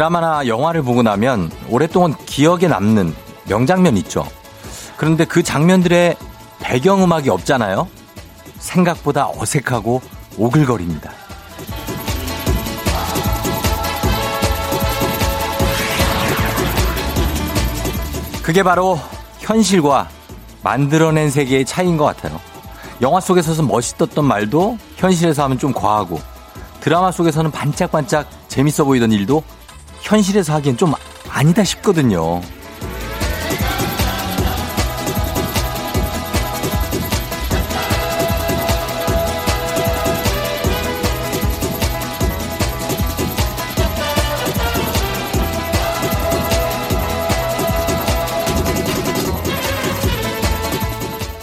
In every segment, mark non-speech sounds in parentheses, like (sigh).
드라마나 영화를 보고 나면 오랫동안 기억에 남는 명장면 있죠. 그런데 그 장면들의 배경음악이 없잖아요. 생각보다 어색하고 오글거립니다. 그게 바로 현실과 만들어낸 세계의 차이인 것 같아요. 영화 속에서는 멋있었던 말도 현실에서 하면 좀 과하고 드라마 속에서는 반짝반짝 재밌어 보이던 일도 현실에서 하기엔 좀 아니다 싶거든요.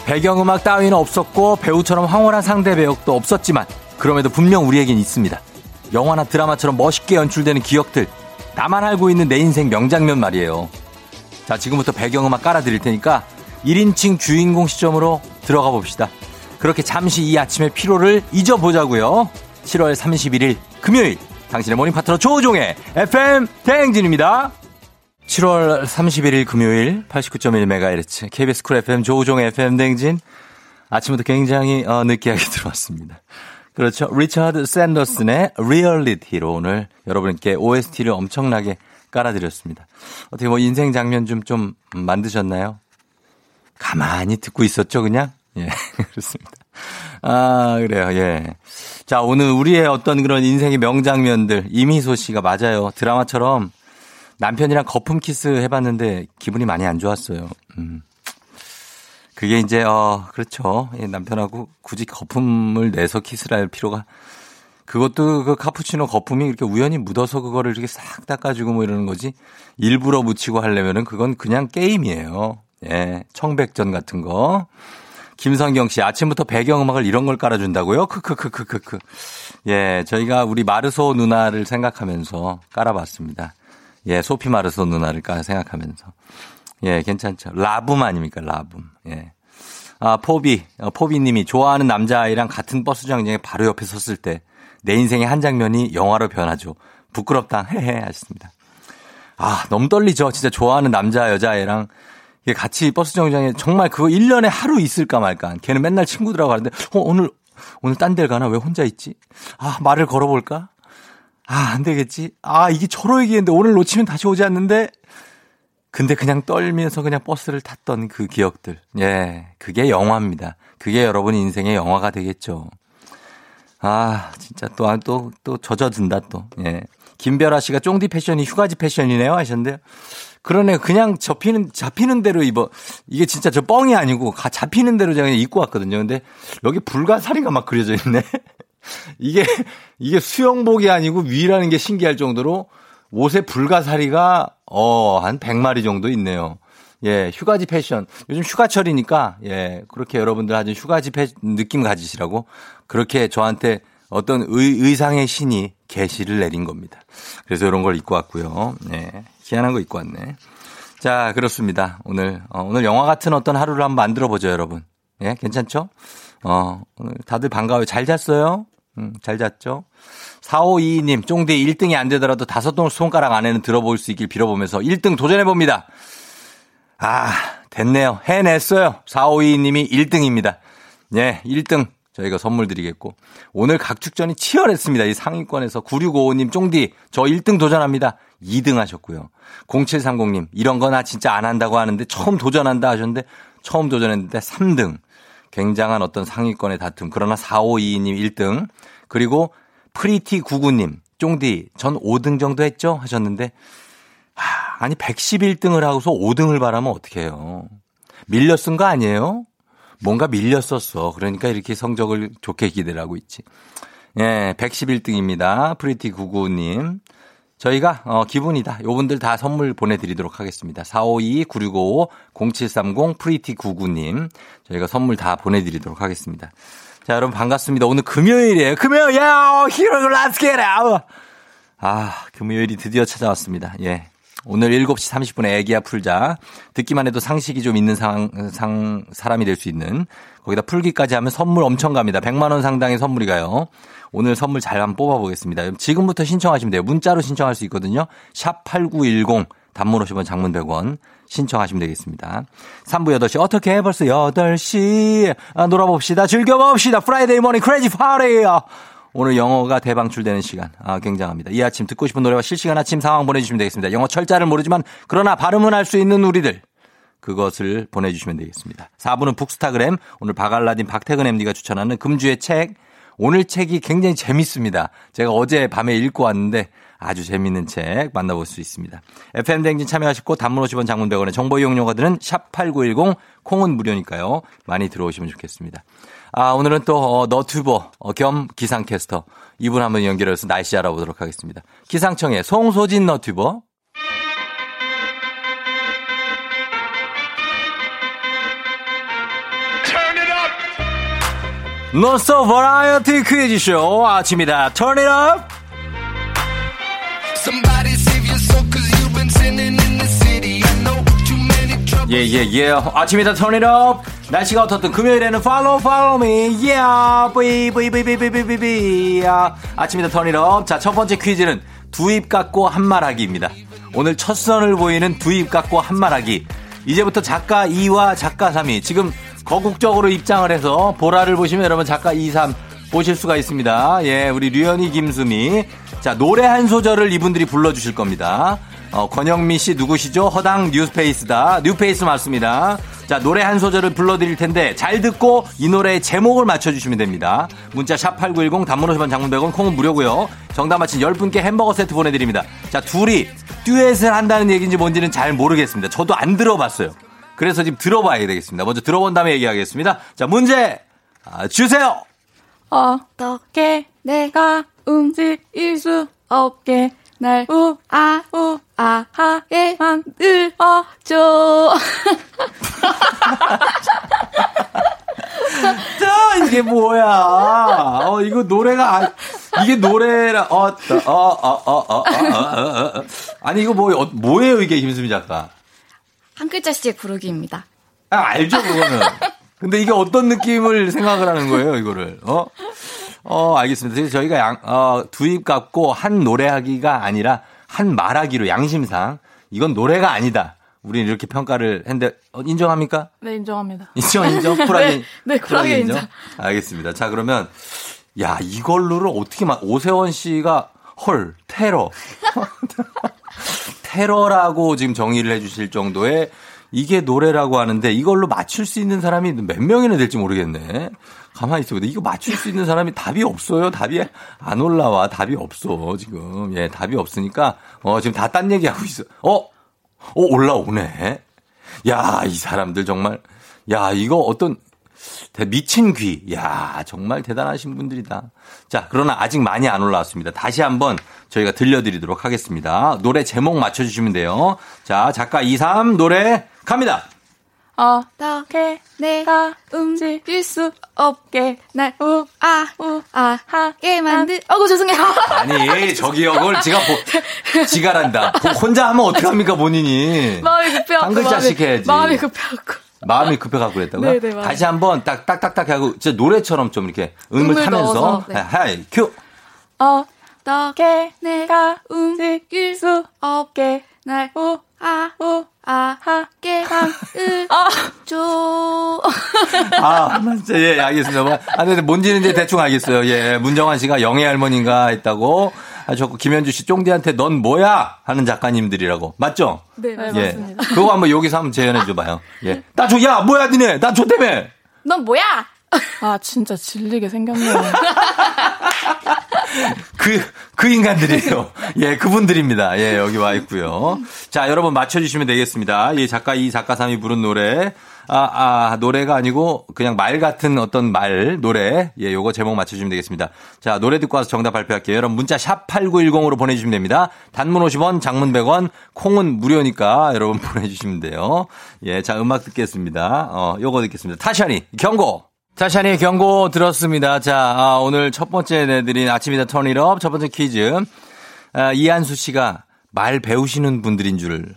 배경음악 따위는 없었고 배우처럼 황홀한 상대 배역도 없었지만 그럼에도 분명 우리에겐 있습니다. 영화나 드라마처럼 멋있게 연출되는 기억들 나만 알고 있는 내 인생 명장면 말이에요. 자 지금부터 배경음악 깔아드릴 테니까 1인칭 주인공 시점으로 들어가 봅시다. 그렇게 잠시 이 아침의 피로를 잊어보자고요. 7월 31일 금요일 당신의 morning 파트너 조우종의 FM 대행진입니다. 7월 31일 금요일 89.1MHz KBS 쿨 FM 조우종 FM 대행진 아침부터 굉장히 어, 느끼하게 (laughs) 들어왔습니다. 그렇죠. 리처드 샌더슨의 Reality로 오늘 여러분께 OST를 엄청나게 깔아드렸습니다. 어떻게 뭐 인생 장면 좀 좀 만드셨나요? 가만히 듣고 있었죠, 그냥? 예, (laughs) 그렇습니다. 아, 그래요, 예. 자, 오늘 우리의 어떤 그런 인생의 명장면들, 이미소 씨가 맞아요. 드라마처럼 남편이랑 거품 키스 해봤는데 기분이 많이 안 좋았어요. 음. 그게 이제, 어, 그렇죠. 남편하고 굳이 거품을 내서 키스를 할 필요가. 그것도 그 카푸치노 거품이 이렇게 우연히 묻어서 그거를 이렇게 싹 닦아주고 뭐 이러는 거지. 일부러 묻히고 하려면은 그건 그냥 게임이에요. 예. 청백전 같은 거. 김성경 씨, 아침부터 배경음악을 이런 걸 깔아준다고요? 크크크크크크. 예, 저희가 우리 마르소 누나를 생각하면서 깔아봤습니다. 예, 소피 마르소 누나를 까 생각하면서. 예, 괜찮죠. 라붐 아닙니까, 라붐. 예. 아, 포비, 어, 포비 님이 좋아하는 남자아이랑 같은 버스 정류장에 바로 옆에 섰을 때 내 인생의 한 장면이 영화로 변하죠. 부끄럽다, 헤헤 하셨습니다. 아, 너무 떨리죠. 진짜 좋아하는 남자, 여자애랑 같이 버스 정류장에 정말 그거 1년에 하루 있을까 말까. 걔는 맨날 친구들하고 가는데, 어, 오늘, 오늘 딴 데를 가나? 왜 혼자 있지? 아, 말을 걸어볼까? 아, 안 되겠지? 아, 이게 저로 얘기했는데 오늘 놓치면 다시 오지 않는데? 근데 그냥 떨면서 그냥 버스를 탔던 그 기억들. 예, 그게 영화입니다. 그게 여러분 인생의 영화가 되겠죠. 아, 진짜 또, 아, 또, 또 젖어든다 또. 예. 김별아 씨가 쫑디 패션이 휴가지 패션이네요 하셨는데요. 그러네. 그냥 접히는, 잡히는 대로 입어. 이게 진짜 저 뻥이 아니고 가, 잡히는 대로 그냥 입고 왔거든요. 근데 여기 불가사리가 막 그려져 있네. (laughs) 이게, 이게 수영복이 아니고 위라는 게 신기할 정도로 옷에 불가사리가, 어, 한 100마리 정도 있네요. 예, 휴가지 패션. 요즘 휴가철이니까, 예, 그렇게 여러분들 아주 휴가지 패, 느낌 가지시라고 그렇게 저한테 어떤 의, 의상의 신이 계시를 내린 겁니다. 그래서 이런 걸 입고 왔고요. 예, 희한한 거 입고 왔네. 자, 그렇습니다. 오늘, 어, 오늘 영화 같은 어떤 하루를 한번 만들어 보죠, 여러분. 예, 괜찮죠? 어, 다들 반가워요. 잘 잤어요? 음, 잘 잤죠? 4522님, 쫑대 1등이 안 되더라도 다섯 동 손가락 안에는 들어볼 수 있길 빌어보면서 1등 도전해봅니다. 아, 됐네요. 해냈어요. 4522님이 1등입니다. 예, 1등. 저희가 선물 드리겠고. 오늘 각축전이 치열했습니다. 이 상위권에서 9655님 쫑디 저 1등 도전합니다. 2등 하셨고요. 0730님 이런 거나 진짜 안 한다고 하는데 처음 도전한다 하셨는데 처음 도전했는데 3등. 굉장한 어떤 상위권의 다툼. 그러나 4522님 1등. 그리고 Pretty 99님 쫑디 전 5등 정도 했죠 하셨는데 하, 아니 111등을 하고서 5등을 바라면 어떡해요. 쓴거 아니에요? 뭔가 밀렸었어. 그러니까 이렇게 성적을 좋게 기대를 하고 있지. 예, 111등입니다. Pretty 99님. 저희가 어 기분이다. 요분들 다 선물 보내드리도록 하겠습니다. 452-9655-0730 Pretty 99님. 저희가 선물 다 보내드리도록 하겠습니다. 자, 여러분 반갑습니다. 오늘 금요일이에요. 금요일, 야, here we go let's get 아, 금요일이 드디어 찾아왔습니다. 예. 오늘 7시 30분에 애기야 풀자. 듣기만 해도 상식이 좀 있는 상, 상, 사람이 될 수 있는. 거기다 풀기까지 하면 선물 엄청 갑니다. 100만원 상당의 선물이 가요. 오늘 선물 잘 한번 뽑아보겠습니다. 지금부터 신청하시면 돼요. 문자로 신청할 수 있거든요. 샵 8910 단문 50원 장문 100원 신청하시면 되겠습니다. 3부 8시 어떻게 벌써 8시 아, 놀아봅시다. 즐겨봅시다. Friday morning crazy party 오늘 영어가 대방출되는 시간. 아, 굉장합니다. 이 아침 듣고 싶은 노래와 실시간 아침 상황 보내주시면 되겠습니다. 영어 철자를 모르지만 그러나 발음은 할 수 있는 우리들. 그것을 보내주시면 되겠습니다. 4부는 북스타그램. 오늘 박알라딘 박태근 MD가 추천하는 금주의 책. 오늘 책이 굉장히 재밌습니다. 제가 어제 밤에 읽고 왔는데 아주 재밌는 책 만나볼 수 있습니다. FM댕진 참여하시고 단문 50원 장문 100원의 정보 이용료가 드는 샵8910 콩은 무료니까요. 많이 들어오시면 좋겠습니다. 아, 오늘은 또 어, 너튜버 어, 겸 기상캐스터 이분 한번 연결해서 날씨 알아보도록 하겠습니다. 기상청의 송소진 너튜버. 노스 버라이어티 퀴즈쇼 아침이다. Turn it up. 예예예 예, 예. 아침이다 turn it up 날씨가 어떻든 금요일에는 follow follow me 야, V V V V V V V 야. 아침이다 turn it up 자 첫 번째 퀴즈는 두 입 갖고 한 말하기입니다. 오늘 첫 선을 보이는 두 입 갖고 한 말하기. 이제부터 작가 2와 작가 3이 지금 거국적으로 입장을 해서 보라를 보시면 여러분 작가 2, 3 보실 수가 있습니다. 예, 우리 류현이 김수미. 자, 노래 한 소절을 이분들이 불러주실 겁니다. 어, 권영미 씨 누구시죠? 허당 뉴스페이스다. 뉴페이스 맞습니다. 자, 노래 한 소절을 불러드릴 텐데 잘 듣고 이 노래의 제목을 맞춰주시면 됩니다. 문자 샵8910 단문 50원 장문 100원 콩은 무료고요. 정답 맞힌 10분께 햄버거 세트 보내드립니다. 자, 둘이 듀엣을 한다는 얘기인지 뭔지는 잘 모르겠습니다. 저도 안 들어봤어요. 그래서 지금 들어봐야 되겠습니다. 먼저 들어본 다음에 얘기하겠습니다. 자, 문제 아, 주세요. 어떻게 내가 움직일 수 없게 날 우아 우아하게 만들어줘. 자, 이게 뭐야? 어, 이거 노래가, 아, 이게 노래라, 어, 어, 어, 어, 어, 어, 어, 아니, 이거 뭐, 어, 뭐예요, 이게, 김수미 작가? 한 글자씩 부르기입니다. 아, 알죠, 그거는. 근데 이게 어떤 느낌을 생각을 하는 거예요, 이거를? 어? 어, 알겠습니다. 저희가 양, 어, 두입 갖고 한 노래하기가 아니라 한 말하기로 양심상 이건 노래가 아니다. 우리는 이렇게 평가를 했는데 어, 인정합니까? 네, 인정합니다. 인정, 인정? (laughs) 쿨하게. 네, 네 쿨하게 인정. 인정. 알겠습니다. 자, 그러면 야, 이걸로를 어떻게 막 오세원 씨가 헐, 테러. (laughs) 테러라고 지금 정의를 해 주실 정도의 이게 노래라고 하는데 이걸로 맞출 수 있는 사람이 몇 명이나 될지 모르겠네. 가만히 있어. 이거 맞출 수 있는 사람이 답이 없어요. 답이 안 올라와. 답이 없어. 지금. 예, 답이 없으니까, 어, 지금 다 딴 얘기하고 있어. 어? 어, 올라오네. 야, 이 사람들 정말. 야, 이거 어떤, 미친 귀. 야, 정말 대단하신 분들이다. 자, 그러나 아직 많이 안 올라왔습니다. 다시 한번 저희가 들려드리도록 하겠습니다. 노래 제목 맞춰주시면 돼요. 자, 작가 2, 3 노래 갑니다. 어떻게 내가 움직일 수 없게 날 우아 우아하게 만들 어구 죄송해요 아니 저기요 그걸 지가 보, 지가란다 혼자 하면 어떡합니까 본인이 마음이 급해갖고 한 글자씩 해야지 마음이 급해갖고 마음이 급해갖고 그랬다고요? 네네, 다시 한번 딱 딱 딱 딱 하고 진짜 노래처럼 좀 이렇게 음을, 타면서 네. 하이 큐 어떻게 내가 움직일 수 없게 날 우아 우아하게 만들어줘. 아, 진짜, 예, 알겠습니다. 뭐, 아, 근데 뭔지는 이제 대충 알겠어요. 예, 문정환 씨가 영애 할머니인가 했다고 하셨고, 김현주 씨 쫑디한테 넌 뭐야? 하는 작가님들이라고. 맞죠? 네, 네 예. 맞습니다. 그거 한번 여기서 한번 재현해 줘봐요. 예. 나 줘, 야, 뭐야, 니네? 나줘 때문에! 넌 뭐야? 아, 진짜 질리게 생겼네요. (laughs) 그, 그 인간들이에요. 예, 그분들입니다. 예, 여기 와 있고요. 자, 여러분 맞춰주시면 되겠습니다. 이 작가, 이 작가 삼이 부른 노래. 아, 아, 노래가 아니고 그냥 말 같은 어떤 말, 노래. 예, 요거 제목 맞춰주시면 되겠습니다. 자, 노래 듣고 와서 정답 발표할게요. 여러분 문자 샵 8910으로 보내주시면 됩니다. 단문 50원, 장문 100원, 콩은 무료니까 여러분 (laughs) 보내주시면 돼요. 예, 자, 음악 듣겠습니다. 어, 요거 듣겠습니다. 타샤니, 경고! 자샤니의 경고 들었습니다. 자, 아, 오늘 첫 번째 내드린 아침이다 턴이업 첫 번째 퀴즈. 아, 이한수 씨가 말 배우시는 분들인 줄.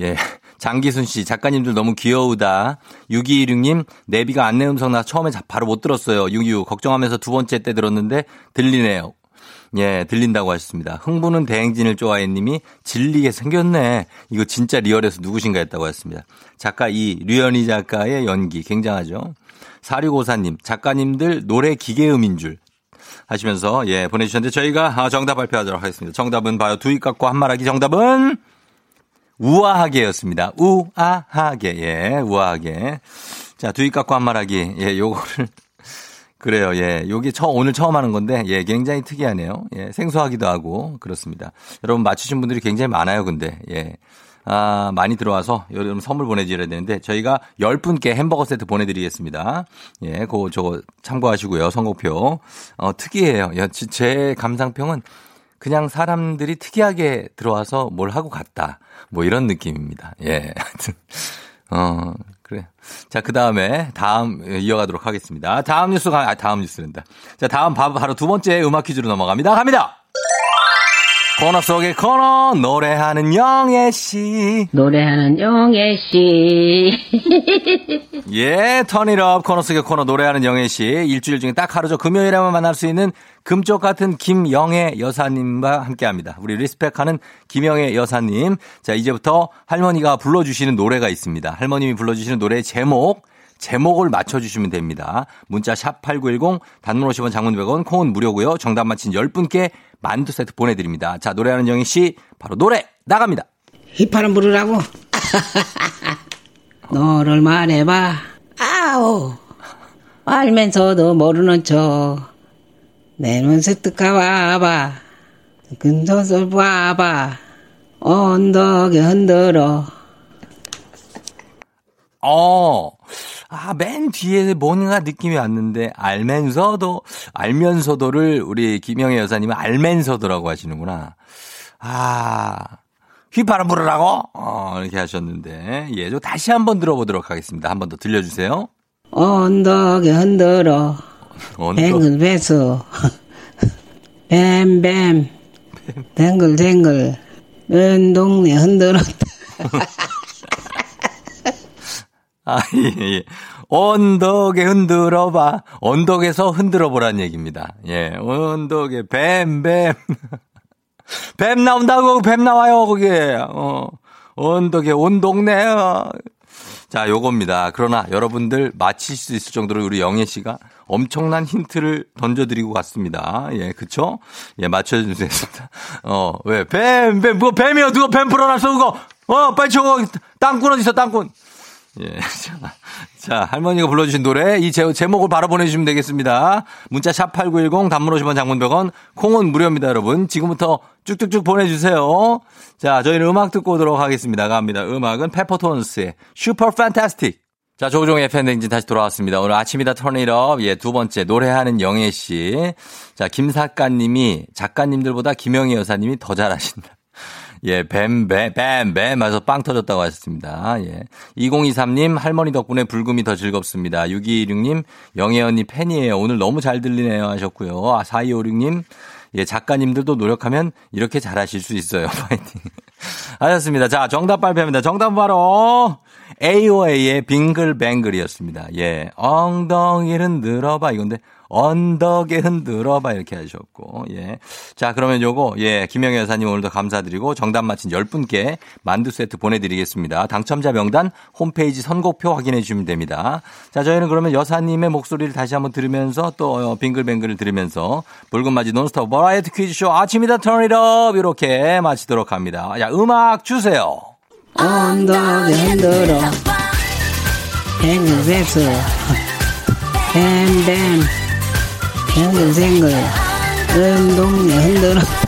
예. 장기순 씨, 작가님들 너무 귀여우다. 6216님, 내비가 안내 음성 나 처음에 바로 못 들었어요. 66, 걱정하면서 두 번째 때 들었는데 들리네요. 예, 들린다고 하셨습니다. 흥부는 대행진을 좋아해 님이 질리게 생겼네. 이거 진짜 리얼해서 누구신가 했다고 하셨습니다. 작가 이 류현희 작가의 연기 굉장하죠. 4654님, 작가님들 노래 기계음인 줄. 하시면서 예 보내주셨는데 저희가 아, 정답 발표하도록 하겠습니다. 정답은 봐요. 두입 갖고 한 말하기 정답은 우아하게였습니다. 우아하게 예 우아하게 자 두입 갖고 한 말하기 예 요거를 (laughs) 그래요. 예. 요게 처, 오늘 처음 하는 건데, 예, 굉장히 특이하네요. 예, 생소하기도 하고, 그렇습니다. 여러분 맞추신 분들이 굉장히 많아요, 근데, 예. 아, 많이 들어와서 여러분 선물 보내드려야 되는데 저희가 10분께 햄버거 세트 보내드리겠습니다. 예, 그거 저거 참고하시고요. 선곡표. 어, 특이해요. 야, 제 감상평은 그냥 사람들이 특이하게 들어와서 뭘 하고 갔다. 뭐 이런 느낌입니다. 예. (laughs) 하여튼, 어, 그래. 자, 그 다음에 다음 이어가도록 하겠습니다. 다음 뉴스 가, 아, 다음 뉴스랜다. 자, 다음 바로 두 번째 음악 퀴즈로 넘어갑니다. 갑니다! 코너 속의 코너 노래하는 영애 씨 노래하는 영애 씨. (laughs) 예, 턴이업 코너 속의 코너 노래하는 영애 씨 일주일 중에 딱 하루죠 금요일에만 만날 수 있는 금쪽 같은 김영애 여사님과 함께합니다. 우리 리스펙하는 김영애 여사님. 자 이제부터 할머니가 불러주시는 노래가 있습니다. 할머님이 불러주시는 노래 제목 제목을 맞춰주시면 됩니다. 문자 샵 8910 단문 50원 장문 100원 콩은 무료고요. 정답 맞힌 10분께 만두 세트 보내드립니다. 자 노래하는 영희 씨 바로 노래 나갑니다. 휘파람 부르라고? (laughs) 너를 말해봐. 아우. 알면서도 모르는 척. 내 눈새 뜨까와봐. 근소설 봐봐. 언덕에 흔들어. 어, 아, 맨 뒤에 뭔가 느낌이 왔는데, 알면서도, 알면서도를 우리 김영애 여사님은 알면서도라고 하시는구나. 아, 휘파람 불으라고? 어, 이렇게 하셨는데, 예, 저 다시 한번 들어보도록 하겠습니다. 한 번 더 들려주세요. 언덕에 흔들어. 언덕. 뱅글 배수. (laughs) 뱀뱀. 뱅글뱅글. 은 동네 흔들었다. (laughs) 아, 예, 예. 언덕에 흔들어 봐. 언덕에서 흔들어 보란 얘기입니다. 예, 언덕에 뱀, 뱀. (laughs) 뱀 나온다고, 뱀 나와요, 거기에. 어, 언덕에 온 동네. 어. 자, 요겁니다. 그러나 여러분들 맞힐 수 있을 정도로 우리 영애 씨가 엄청난 힌트를 던져드리고 갔습니다. 예, 그쵸? 예, 맞춰주세요. (laughs) 어, 왜? 뱀, 뱀, 뭐 뱀이요? 누가 뱀 풀어놨어, 그거? 어, 빨리 저거, 땅꾼 어디 있어, 땅꾼? 예. (laughs) 자, 자, 할머니가 불러주신 노래, 이 제, 제목을 바로 보내주시면 되겠습니다. 문자 샵8910, 단문 50원, 장문 100원, 콩은 무료입니다, 여러분. 지금부터 쭉쭉쭉 보내주세요. 자, 저희는 음악 듣고 오도록 하겠습니다. 갑니다. 음악은 페퍼톤스의 Super Fantastic. 자, 조우종의 FM댕진 다시 돌아왔습니다. 오늘 아침이다 Turn it up 예, 두 번째 노래하는 영애 씨. 자, 김사가님이 작가님들보다 김영희 여사님이 더 잘하신다. 예, 뱀, 뱀, 뱀, 뱀 하서 빵 터졌다고 하셨습니다. 예. 2023님, 할머니 덕분에 불금이 더 즐겁습니다. 6216님, 영애 언니 팬이에요. 오늘 너무 잘 들리네요. 하셨고요. 아, 4256님, 예, 작가님들도 노력하면 이렇게 잘하실 수 있어요. (laughs) 파이팅. 하셨습니다. 자, 정답 발표합니다. 정답 바로 AOA의 빙글뱅글이었습니다. 예, 엉덩이를 늘어봐. 이건데, 언덕에 흔들어 봐 이렇게 하셨고 예. 자 그러면 요거 예 김영애 여사님 오늘도 감사드리고 정답 맞힌 10분께 만두 세트 보내 드리겠습니다. 당첨자 명단 홈페이지 선곡표 확인해 주시면 됩니다. 자 저희는 그러면 여사님의 목소리를 다시 한번 들으면서 또 어, 빙글뱅글을 들으면서 붉은맞이 논스톱 버라이어티 퀴즈쇼 아침이다 턴이업 이렇게 마치도록 합니다. 야 음악 주세요. 언덕에 흔들어. 뱅글배수. 뱀뱀. 뱅글뱅글. 은 동네 흔들어.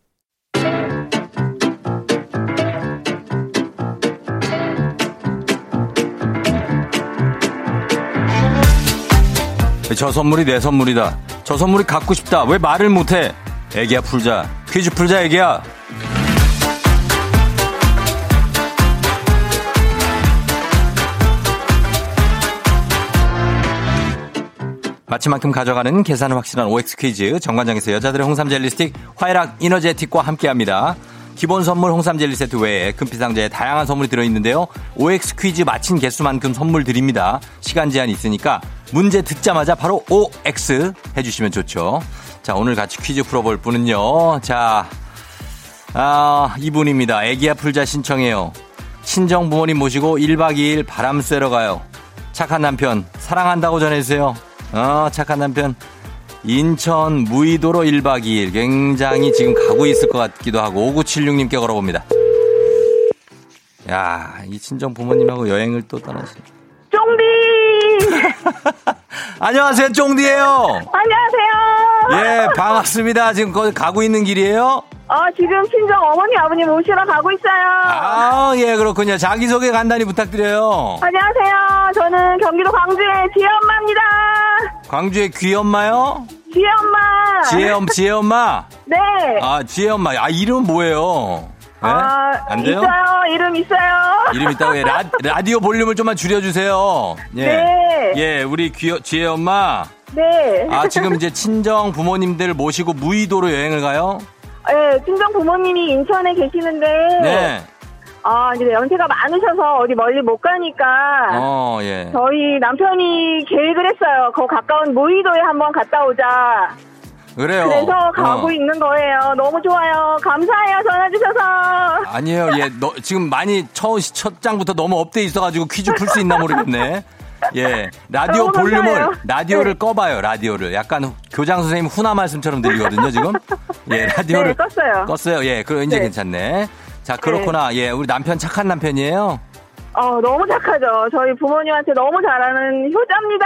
저 선물이 내 선물이다. 저 선물이 갖고 싶다. 왜 말을 못해? 애기야 풀자. 퀴즈 풀자 애기야. 마치만큼 가져가는 계산은 확실한 OX 퀴즈 정관장에서 여자들의 홍삼 젤리 스틱 화이락 이너제틱과 함께합니다. 기본 선물 홍삼 젤리 세트 외에 금피 상자에 다양한 선물이 들어있는데요. OX 퀴즈 마친 개수만큼 선물 드립니다. 시간 제한이 있으니까 문제 듣자마자 바로 OX 해주시면 좋죠. 자 오늘 같이 퀴즈 풀어볼 분은요. 자 아, 이분입니다. 애기야 풀자 신청해요. 친정 부모님 모시고 1박 2일 바람 쐬러 가요. 착한 남편 사랑한다고 전해주세요. 어, 착한 남편. 인천 무의도로 1박 2일 굉장히 지금 가고 있을 것 같기도 하고 5976님께 걸어봅니다. 야, 이 친정 부모님하고 여행을 또 떠나시네. 쫑디! (laughs) 안녕하세요, 쫑디예요. 안녕하세요. 예, 반갑습니다. 지금 거기 가고 있는 길이에요? 어, 지금 친정 어머니 아버님 모시러 가고 있어요. 아, 예, 그렇군요. 자기소개 간단히 부탁드려요. 안녕하세요. 저는 경기도 광주의 지혜엄마입니다. 광주의 귀엄마요? 지혜엄마. 지혜엄, 지혜엄마? 네. 아, 지혜엄마. 아, 이름 뭐예요? 네? 아, 안 돼요? 있어요. 이름 있어요. 이름 있다고 해. 라, (laughs) 라디오 볼륨을 좀만 줄여주세요. 예. 네. 예, 우리 귀, 지혜 엄마. 네. 아, 지금 이제 친정 부모님들 모시고 무의도로 여행을 가요? 네, 친정 부모님이 인천에 계시는데. 네. 아, 이제 연세가 많으셔서 어디 멀리 못 가니까. 어, 예. 저희 남편이 계획을 했어요. 그 가까운 무의도에 한번 갔다 오자. 그래요. 그래서 가고 어. 있는 거예요. 너무 좋아요. 감사해요. 전화 주셔서. 아니에요. 예, 너, 지금 많이 첫, 첫 장부터 너무 up돼 있어가지고 퀴즈 풀 수 있나 모르겠네. 예. 라디오 볼륨을, 감사해요. 라디오를 네. 꺼봐요, 라디오를. 약간 교장 선생님 훈화 말씀처럼 들리거든요, 지금. 예, (laughs) 라디오를. 네, 껐어요. 껐어요. 예, 그 이제 네. 괜찮네. 자, 그렇구나. 예, 우리 남편 착한 남편이에요. 어, 너무 착하죠. 저희 부모님한테 너무 잘하는 효자입니다.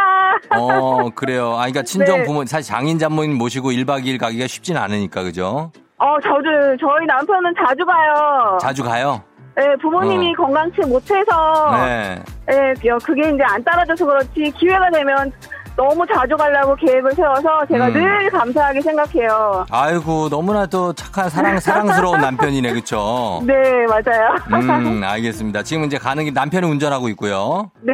어, 그래요. 아, 그러니까 친정 네. 부모, 사실 장인 장모님 모시고 1박 2일 가기가 쉽진 않으니까, 그죠? 어, 저도, 저희 남편은 자주 가요. 자주 가요? 네, 부모님이 어. 건강치 못해서. 네. 네, 그게 이제 안 따라줘서 그렇지, 기회가 되면 너무 자주 가려고 계획을 세워서 제가 음. 늘 감사하게 생각해요. 아이고, 너무나 또 착한, 사랑, 사랑스러운 남편이네, 그쵸? (laughs) 네, 맞아요. 음, (laughs) 알겠습니다. 지금 이제 가는 길 남편이 운전하고 있고요. 네.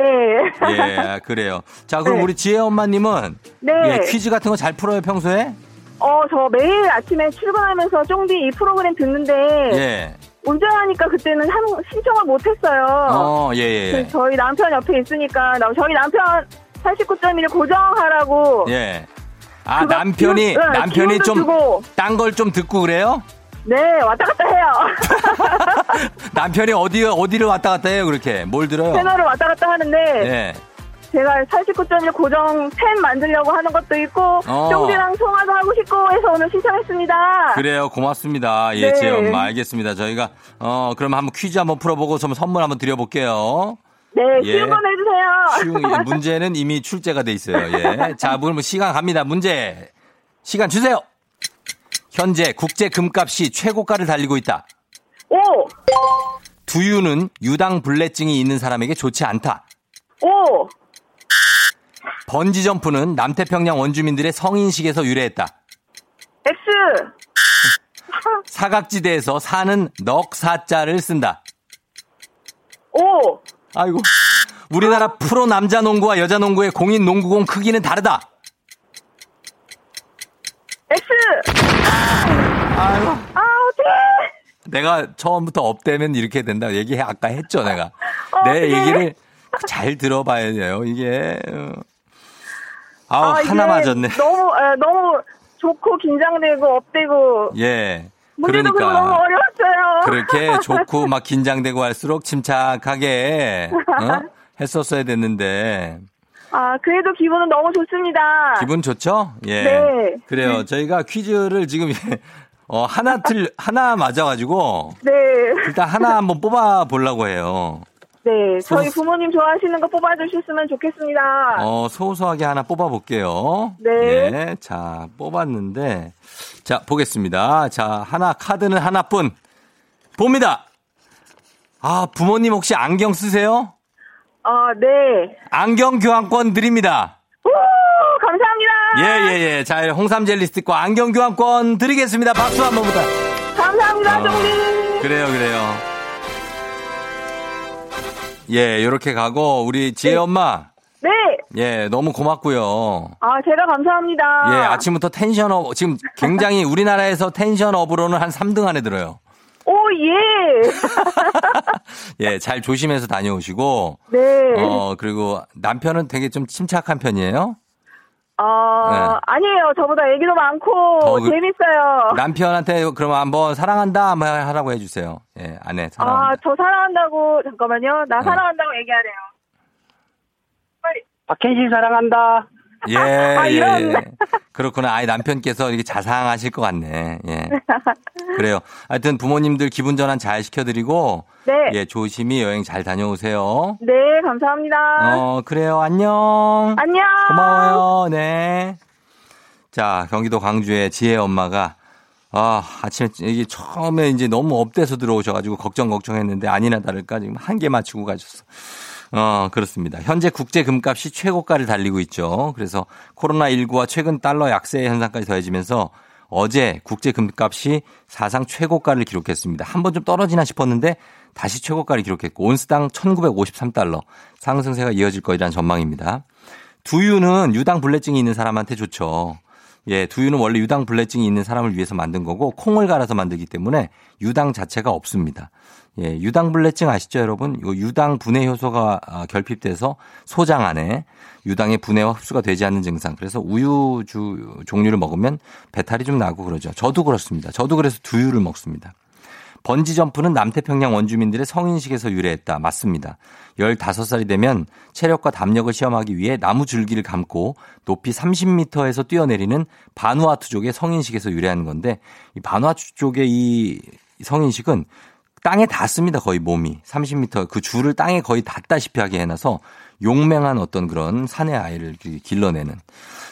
예, 그래요. 자, 그럼 네. 우리 지혜 엄마님은 네. 예, 퀴즈 같은 거 잘 풀어요, 평소에? 어, 저 매일 아침에 출근하면서 쫑디 이 프로그램 듣는데. 예. 운전하니까 그때는 한, 신청을 못했어요. 어, 예, 예, 예. 저희 남편 옆에 있으니까 나- 저희 남편 89.1을 고정하라고 예. 아, 남편이, 기운- 네, 남편이 좀. 딴 걸 좀 듣고 그래요? 네 왔다 갔다 해요 (laughs) (laughs) 남편이 어디, 어디를 왔다 갔다 해요, 그렇게? 뭘 들어요? 채널을 왔다 갔다 하는데 예. 제가 89.1 고정 팬 만들려고 하는 것도 있고 어. 쫑디랑 통화도 하고 싶고 해서 오늘 신청했습니다 그래요. 고맙습니다. 예, 네. 제 엄마. 알겠습니다. 저희가, 어, 그럼 한번 퀴즈 한번 풀어보고 좀 선물 한번 드려볼게요. 네 예. 쉬운 거 내주세요 쉬운, 예, 문제는 이미 출제가 돼 있어요. 예. 자, 그럼 시간 갑니다. 문제. 시간 주세요. 현재 국제 금값이 최고가를 달리고 있다. 오! 두유는 유당 불내증이 있는 사람에게 좋지 않다. 오! 번지 점프는 남태평양 원주민들의 성인식에서 유래했다. X 사각지대에서 사는 넉사자를 쓴다. 오! 아이고. 우리나라 프로 남자 농구와 여자 농구의 공인 농구공 크기는 다르다. X 아이고. 아 어떡해 내가 처음부터 업되면 이렇게 된다 얘기 아까 했죠 내가 내 네. 얘기를 잘 들어봐야 돼요 이게 아우 아, 이게 하나 맞았네 너무 에, 너무 좋고 긴장되고 업되고 예 문제도 그리고 너무 그러니까 어려웠어요 그렇게 (laughs) 좋고 막 긴장되고 할수록 침착하게 어? 했었어야 됐는데 아, 그래도 기분은 너무 좋습니다. 기분 좋죠? 예. 네. 그래요. 저희가 퀴즈를 지금 어, 하나 틀 하나 맞아 가지고 네. 일단 하나 한번 뽑아 보려고 해요. 네. 저희 소- 부모님 좋아하시는 거 뽑아주셨으면 좋겠습니다. 어, 소소하게 하나 뽑아 볼게요. 네. 예. 자, 뽑았는데 자, 보겠습니다. 자, 하나 카드는 하나뿐. 봅니다. 아, 부모님 혹시 안경 쓰세요? 아, 네. 안경 교환권 드립니다. 오, 감사합니다. 예, 예, 예. 자, 홍삼 젤리 스틱과 안경 교환권 드리겠습니다. 박수 한 번부터. 감사합니다, 어. 종님. 그래요, 그래요. 예, 요렇게 가고, 우리 지혜 엄마. 네. 예, 너무 고맙고요. 아, 제가 감사합니다. 예, 아침부터 텐션업, 지금 굉장히 (laughs) 우리나라에서 텐션업으로는 한 3등 안에 들어요. 오, 예. (laughs) 예, 잘 조심해서 다녀오시고, 네. 어, 그리고 남편은 되게 좀 침착한 편이에요? 어, 네. 아니에요. 저보다 얘기도 많고, 더 그- 재밌어요. 남편한테 그러면 한번 사랑한다 한번 하라고 해주세요. 예, 아내 아, 사랑한다. 저 사랑한다고, 잠깐만요. 나 네. 사랑한다고 얘기하래요. 빨리. 박현실 사랑한다. 예, 아, 예, 이런. 예. 그렇구나. 아이, 남편께서 이렇게 자상하실 것 같네. 예. 그래요. 하여튼 부모님들 기분 전환 잘 시켜드리고, 네. 예, 조심히 여행 잘 다녀오세요. 네, 감사합니다. 어, 그래요. 안녕. 안녕. 고마워요. 네. 자, 경기도 광주의 지혜 엄마가 아, 아침에 이게 처음에 이제 너무 업돼서 들어오셔가지고 걱정 걱정했는데 아니나 다를까 지금 한 개 맞추고 가셨어. 어, 그렇습니다. 현재 국제 금값이 최고가를 달리고 있죠. 그래서 코로나19와 최근 달러 약세 현상까지 더해지면서 어제 국제 금값이 사상 최고가를 기록했습니다. 한 번 좀 떨어지나 싶었는데 다시 최고가를 기록했고 온스당 1953달러 상승세가 이어질 거라는 전망입니다. 두유는 유당 불내증이 있는 사람한테 좋죠. 예, 두유는 원래 유당 불내증이 있는 사람을 위해서 만든 거고 콩을 갈아서 만들기 때문에 유당 자체가 없습니다. 예, 유당 불내증 아시죠, 여러분? 이 유당 분해 효소가 아, 결핍돼서 소장 안에 유당의 분해와 흡수가 되지 않는 증상. 그래서 우유주 종류를 먹으면 배탈이 좀 나고 그러죠. 저도 그렇습니다. 저도 그래서 두유를 먹습니다. 번지 점프는 남태평양 원주민들의 성인식에서 유래했다. 맞습니다. 15살이 되면 체력과 담력을 시험하기 위해 나무 줄기를 감고 높이 30m에서 뛰어내리는 바누아투족의 성인식에서 유래한 건데 이 바누아투족의 이 성인식은 땅에 닿습니다. 거의 몸이. 30m 그 줄을 땅에 거의 닿다시피 하게 해놔서 용맹한 어떤 그런 사내 아이를 길러내는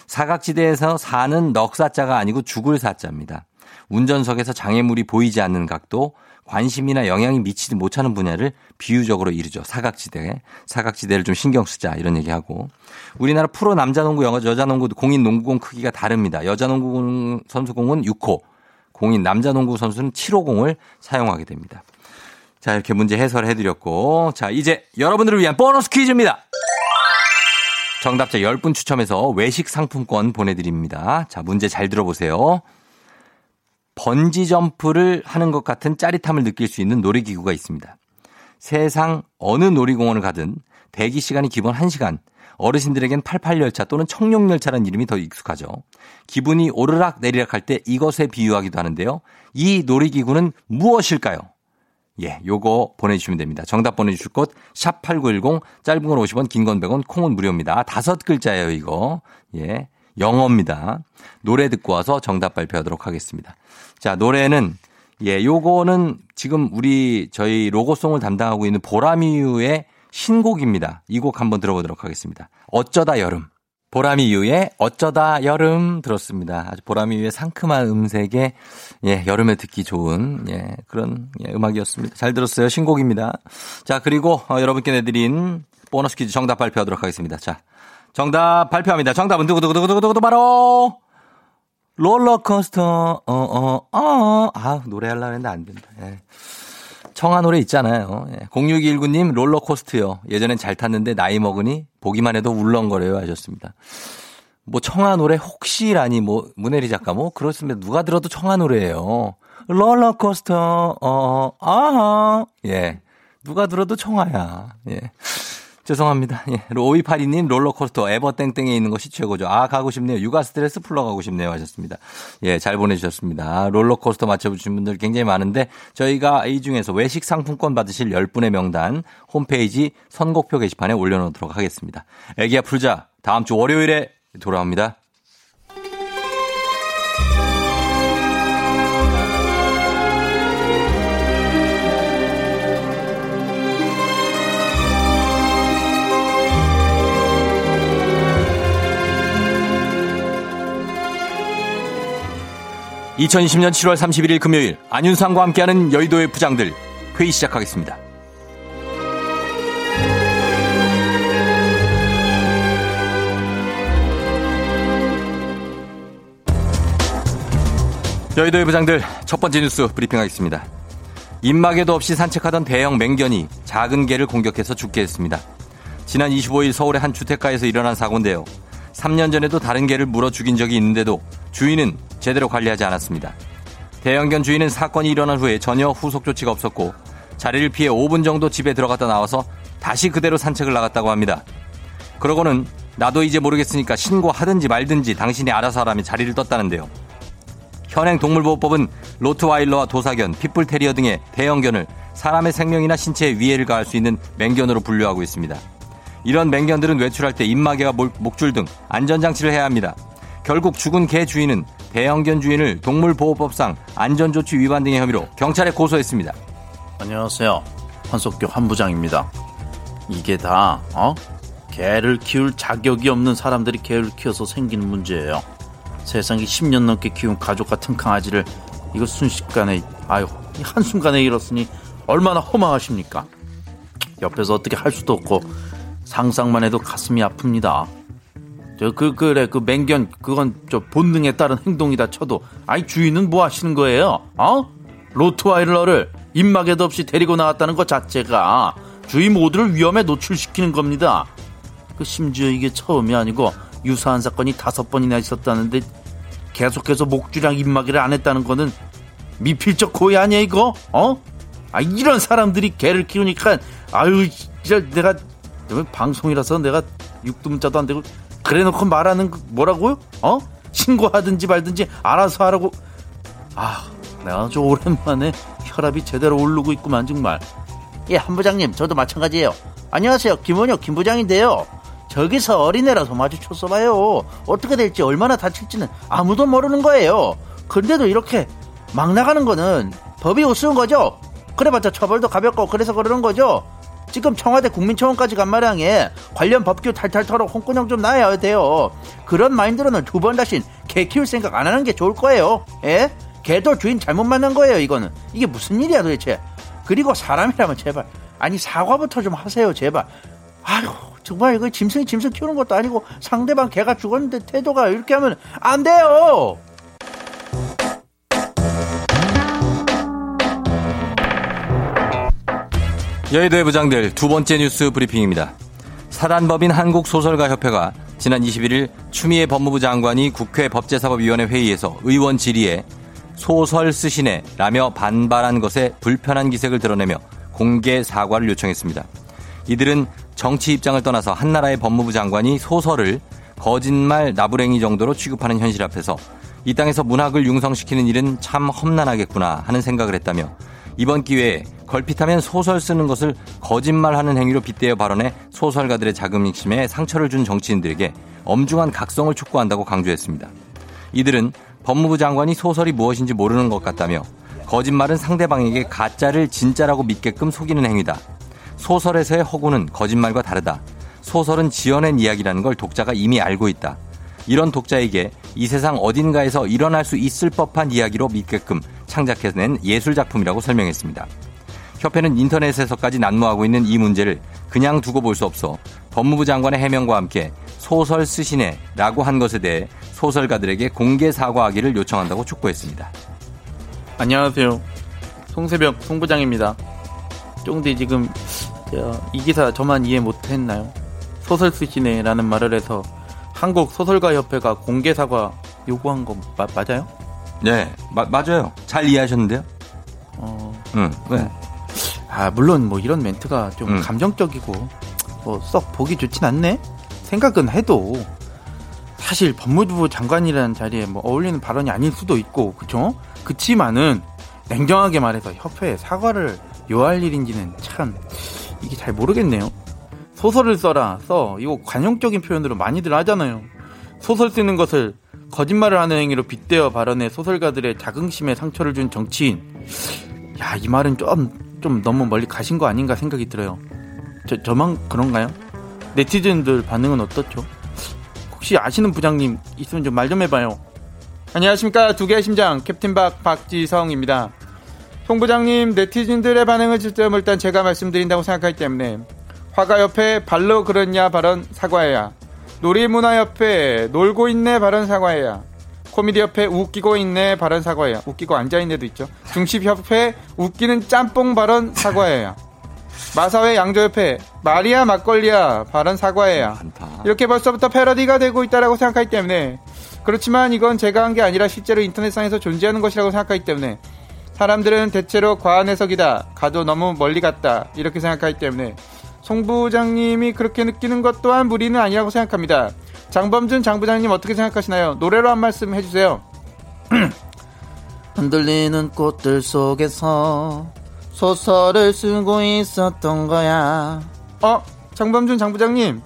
사각지대에서 사는 넉사자가 아니고 죽을 사자입니다. 운전석에서 장애물이 보이지 않는 각도, 관심이나 영향이 미치지 못하는 분야를 비유적으로 이르죠. 사각지대. 사각지대를 좀 신경 쓰자. 이런 얘기하고. 우리나라 프로 남자농구, 여자농구, 공인 농구공 크기가 다릅니다. 여자농구 선수공은 6호, 공인 남자농구 선수는 7호 공을 사용하게 됩니다. 자, 이렇게 문제 해설해 드렸고. 자, 이제 여러분들을 위한 보너스 퀴즈입니다. 정답자 10분 추첨해서 외식 상품권 보내드립니다. 자, 문제 잘 들어보세요. 번지 점프를 하는 것 같은 짜릿함을 느낄 수 있는 놀이기구가 있습니다. 세상 어느 놀이공원을 가든 대기 시간이 기본 1시간, 어르신들에겐 88열차 또는 청룡열차라는 이름이 더 익숙하죠. 기분이 오르락 내리락 할 때 이것에 비유하기도 하는데요. 이 놀이기구는 무엇일까요? 예, 요거 보내주시면 됩니다. 정답 보내주실 곳, 샵8910, 짧은 건 50원, 긴 건 100원, 콩은 무료입니다. 다섯 글자예요, 이거. 예, 영어입니다. 노래 듣고 와서 정답 발표하도록 하겠습니다. 자, 노래는, 예, 요거는 지금 우리 저희 로고송을 담당하고 있는 보라미유의 신곡입니다. 이 곡 한번 들어보도록 하겠습니다. 어쩌다 여름. 보라미유의 어쩌다 여름 들었습니다. 아주 보라미유의 상큼한 음색에 예, 여름에 듣기 좋은 예, 그런 예, 음악이었습니다. 잘 들었어요. 신곡입니다. 자, 그리고 어, 여러분께 내드린 보너스 퀴즈 정답 발표하도록 하겠습니다. 자, 정답 발표합니다. 정답은 두구두구두구두구두구 바로 롤러코스터 어어 어 어, 아, 노래하려고 했는데 안 된다. 예. 청아 노래 있잖아요. 예. 0619님 롤러코스트요. 예전엔 잘 탔는데 나이 먹으니 보기만 해도 울렁거려요 하셨습니다. 뭐 청아 노래 혹시라니 뭐 문혜리 작가 뭐 그렇습니다. 누가 들어도 청아 노래예요. 롤러코스터 어 아하 예 누가 들어도 청아야 예. 죄송합니다. (laughs) 예. 5282님 롤러코스터 에버땡땡에 있는 것이 최고죠. 아, 가고 싶네요. 육아 스트레스 풀러 가고 싶네요. 하셨습니다. 예, 잘 보내주셨습니다. 롤러코스터 맞춰주신 분들 굉장히 많은데 저희가 이 중에서 외식 상품권 받으실 10분의 명단 홈페이지 선곡표 게시판에 올려놓도록 하겠습니다. 애기야 풀자. 다음 주 월요일에 돌아옵니다. (2020년 7월 31일) 금요일 안윤상과 함께하는 여의도의 부장들 회의 시작하겠습니다. 여의도의 부장들 첫 번째 뉴스 브리핑하겠습니다. 입마개도 없이 산책하던 대형 맹견이 작은 개를 공격해서 죽게 했습니다. 지난 25일 서울의 한 주택가에서 일어난 사고인데요. 3년 전에도 다른 개를 물어 죽인 적이 있는데도 주인은 제대로 관리하지 않았습니다. 대형견 주인은 사건이 일어난 후에 전혀 후속 조치가 없었고 자리를 피해 5분 정도 집에 들어갔다 나와서 다시 그대로 산책을 나갔다고 합니다. 그러고는 나도 이제 모르겠으니까 신고하든지 말든지 당신이 알아서 하라며 자리를 떴다는데요. 현행 동물보호법은 로트와일러와 도사견, 핏불테리어 등의 대형견을 사람의 생명이나 신체에 위해를 가할 수 있는 맹견으로 분류하고 있습니다. 이런 맹견들은 외출할 때 입마개와 목줄 등 안전장치를 해야 합니다. 결국 죽은 개 주인은 대형견 주인을 동물보호법상 안전조치 위반 등의 혐의로 경찰에 고소했습니다. 안녕하세요. 한석규 한부장입니다. 이게 다, 어? 개를 키울 자격이 없는 사람들이 개를 키워서 생기는 문제예요. 세상에 10년 넘게 키운 가족 같은 강아지를 이거 순식간에, 아유, 한순간에 잃었으니 얼마나 허망하십니까? 옆에서 어떻게 할 수도 없고 상상만 해도 가슴이 아픕니다. 저, 그, 그래, 그 맹견, 그건 저 본능에 따른 행동이다 쳐도, 아이, 주인은 뭐 하시는 거예요? 어? 로트와일러를 입마개도 없이 데리고 나왔다는 것 자체가 주인 모두를 위험에 노출시키는 겁니다. 그 심지어 이게 처음이 아니고 유사한 사건이 다섯 번이나 있었다는데 계속해서 목줄이랑 입마개를 안 했다는 거는 미필적 고의 아니야 이거? 어? 아 이런 사람들이 개를 키우니까 아유 진짜 내가 방송이라서 내가 육두문자도 안 되고 그래놓고 말하는 뭐라고요? 어? 신고하든지 말든지 알아서 하라고. 아 내가 아주 오랜만에 혈압이 제대로 오르고 있구만 정말. 예 한 부장님 저도 마찬가지예요. 안녕하세요. 김원혁 김부장인데요. 저기서 어린애라서 마주쳤어 봐요. 어떻게 될지 얼마나 다칠지는 아무도 모르는 거예요. 근데도 이렇게 막 나가는 거는 법이 우스운 거죠? 그래봤자 처벌도 가볍고 그래서 그러는 거죠 지금 청와대 국민청원까지 간 마당에 관련 법규 탈탈 털어 홍군형 좀 나야 돼요. 그런 마인드로는 두 번 다신 개 키울 생각 안 하는 게 좋을 거예요. 예? 개도 주인 잘못 만난 거예요, 이거는. 이게 무슨 일이야, 도대체. 그리고 사람이라면 제발. 아니, 사과부터 좀 하세요, 제발. 아유, 정말 이거 짐승이 짐승 키우는 것도 아니고 상대방 개가 죽었는데 태도가 이렇게 하면 안 돼요! 여의도의 부장들 두 번째 뉴스 브리핑입니다. 사단법인 한국소설가협회가 지난 21일 추미애 법무부 장관이 국회 법제사법위원회 회의에서 의원 질의에 소설 쓰시네 라며 반발한 것에 불편한 기색을 드러내며 공개 사과를 요청했습니다. 이들은 정치 입장을 떠나서 한나라의 법무부 장관이 소설을 거짓말 나부랭이 정도로 취급하는 현실 앞에서 이 땅에서 문학을 융성시키는 일은 참 험난하겠구나 하는 생각을 했다며 이번 기회에 걸핏하면 소설 쓰는 것을 거짓말하는 행위로 빗대어 발언해 소설가들의 자긍심에 상처를 준 정치인들에게 엄중한 각성을 촉구한다고 강조했습니다. 이들은 법무부 장관이 소설이 무엇인지 모르는 것 같다며 거짓말은 상대방에게 가짜를 진짜라고 믿게끔 속이는 행위다. 소설에서의 허구는 거짓말과 다르다. 소설은 지어낸 이야기라는 걸 독자가 이미 알고 있다. 이런 독자에게 이 세상 어딘가에서 일어날 수 있을 법한 이야기로 믿게끔 창작해낸 예술작품이라고 설명했습니다. 협회는 인터넷에서까지 난무하고 있는 이 문제를 그냥 두고 볼 수 없어 법무부 장관의 해명과 함께 소설 쓰시네라고 한 것에 대해 소설가들에게 공개 사과하기를 요청한다고 촉구했습니다. 안녕하세요. 송세벽 송부장입니다. 쫑디 지금 이 기사 저만 이해 못했나요? 소설 쓰시네라는 말을 해서 한국 소설가 협회가 공개 사과 요구한 거 마, 맞아요? 네, 마, 맞아요. 잘 이해하셨는데요? 어, 응, 네. 아 물론 뭐 이런 멘트가 좀 음. 감정적이고 뭐 썩 보기 좋진 않네? 생각은 해도 사실 법무부 장관이라는 자리에 뭐 어울리는 발언이 아닐 수도 있고 그쵸? 그치만은 냉정하게 말해서 협회에 사과를 요할 일인지는 참 이게 잘 모르겠네요. 소설을 써라 써 이거 관용적인 표현으로 많이들 하잖아요. 소설 쓰는 것을 거짓말을 하는 행위로 빗대어 발언해 소설가들의 자긍심에 상처를 준 정치인. 야, 이 말은 좀, 좀 너무 멀리 가신 거 아닌가 생각이 들어요. 저, 저만 그런가요? 네티즌들 반응은 어떻죠? 혹시 아시는 부장님 있으면 좀 말좀 해봐요. 안녕하십니까. 두 개의 심장, 캡틴 박, 박지성입니다. 송 부장님, 네티즌들의 반응을 직접 일단 제가 말씀드린다고 생각하기 때문에 화가 옆에 발로 그랬냐 발언 사과해야. 놀이문화협회 놀고 있네 발언 사과해야. 코미디협회 웃기고 있네 발언 사과해야. 웃기고 앉아있는 애도 있죠. 중식협회 웃기는 짬뽕 발언 사과해야. 마사회 양조협회 마리아 막걸리야 발언 사과해야. 이렇게 벌써부터 패러디가 되고 있다라고 생각하기 때문에. 그렇지만 이건 제가 한 게 아니라 실제로 인터넷상에서 존재하는 것이라고 생각하기 때문에. 사람들은 대체로 과한 해석이다. 가도 너무 멀리 갔다. 이렇게 생각하기 때문에 송 부장님이 그렇게 느끼는 것 또한 무리는 아니라고 생각합니다. 장범준 장 부장님 어떻게 생각하시나요? 노래로 한 말씀 해주세요. (clears throat) 흔들리는 꽃들 속에서 소설을 쓰고 있었던 거야. 어? 장범준 장 부장님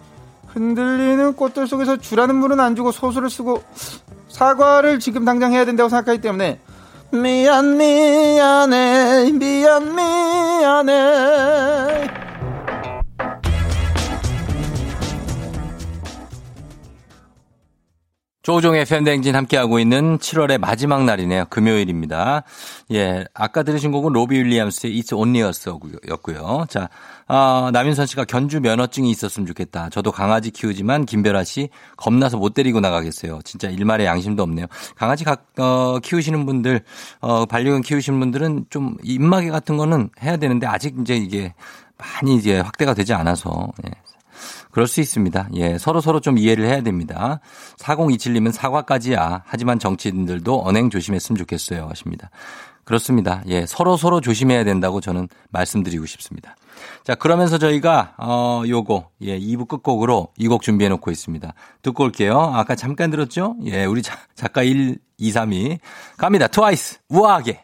흔들리는 꽃들 속에서 주라는 물은 안 주고 소설을 쓰고 사과를 지금 당장 해야 된다고 생각하기 때문에 미안 미안해 미안 미안해 조종의 팬댕진 함께하고 있는 7월의 마지막 날이네요. 금요일입니다. 예, 아까 들으신 곡은 로비 윌리엄스의 It's Only Us 였고요. 자, 아, 남윤선 씨가 견주 면허증이 있었으면 좋겠다. 저도 강아지 키우지만 김별아 씨 겁나서 못 데리고 나가겠어요. 진짜 일말의 양심도 없네요. 강아지 가, 어, 키우시는 분들, 어, 반려견 키우시는 분들은 좀 입마개 같은 거는 해야 되는데 아직 이제 이게 많이 이제 확대가 되지 않아서 예. 그럴 수 있습니다. 예, 서로 서로 좀 이해를 해야 됩니다. 4027님은 사과까지야. 하지만 정치인들도 언행 조심했으면 좋겠어요. 하십니다. 그렇습니다. 예, 서로 서로 조심해야 된다고 저는 말씀드리고 싶습니다. 자, 그러면서 저희가 어 요거 예, 2부 끝곡으로 이 곡 준비해 놓고 있습니다. 듣고 올게요. 아까 잠깐 들었죠? 예, 우리 자, 작가 1 2 3이 갑니다. 트와이스 우아하게.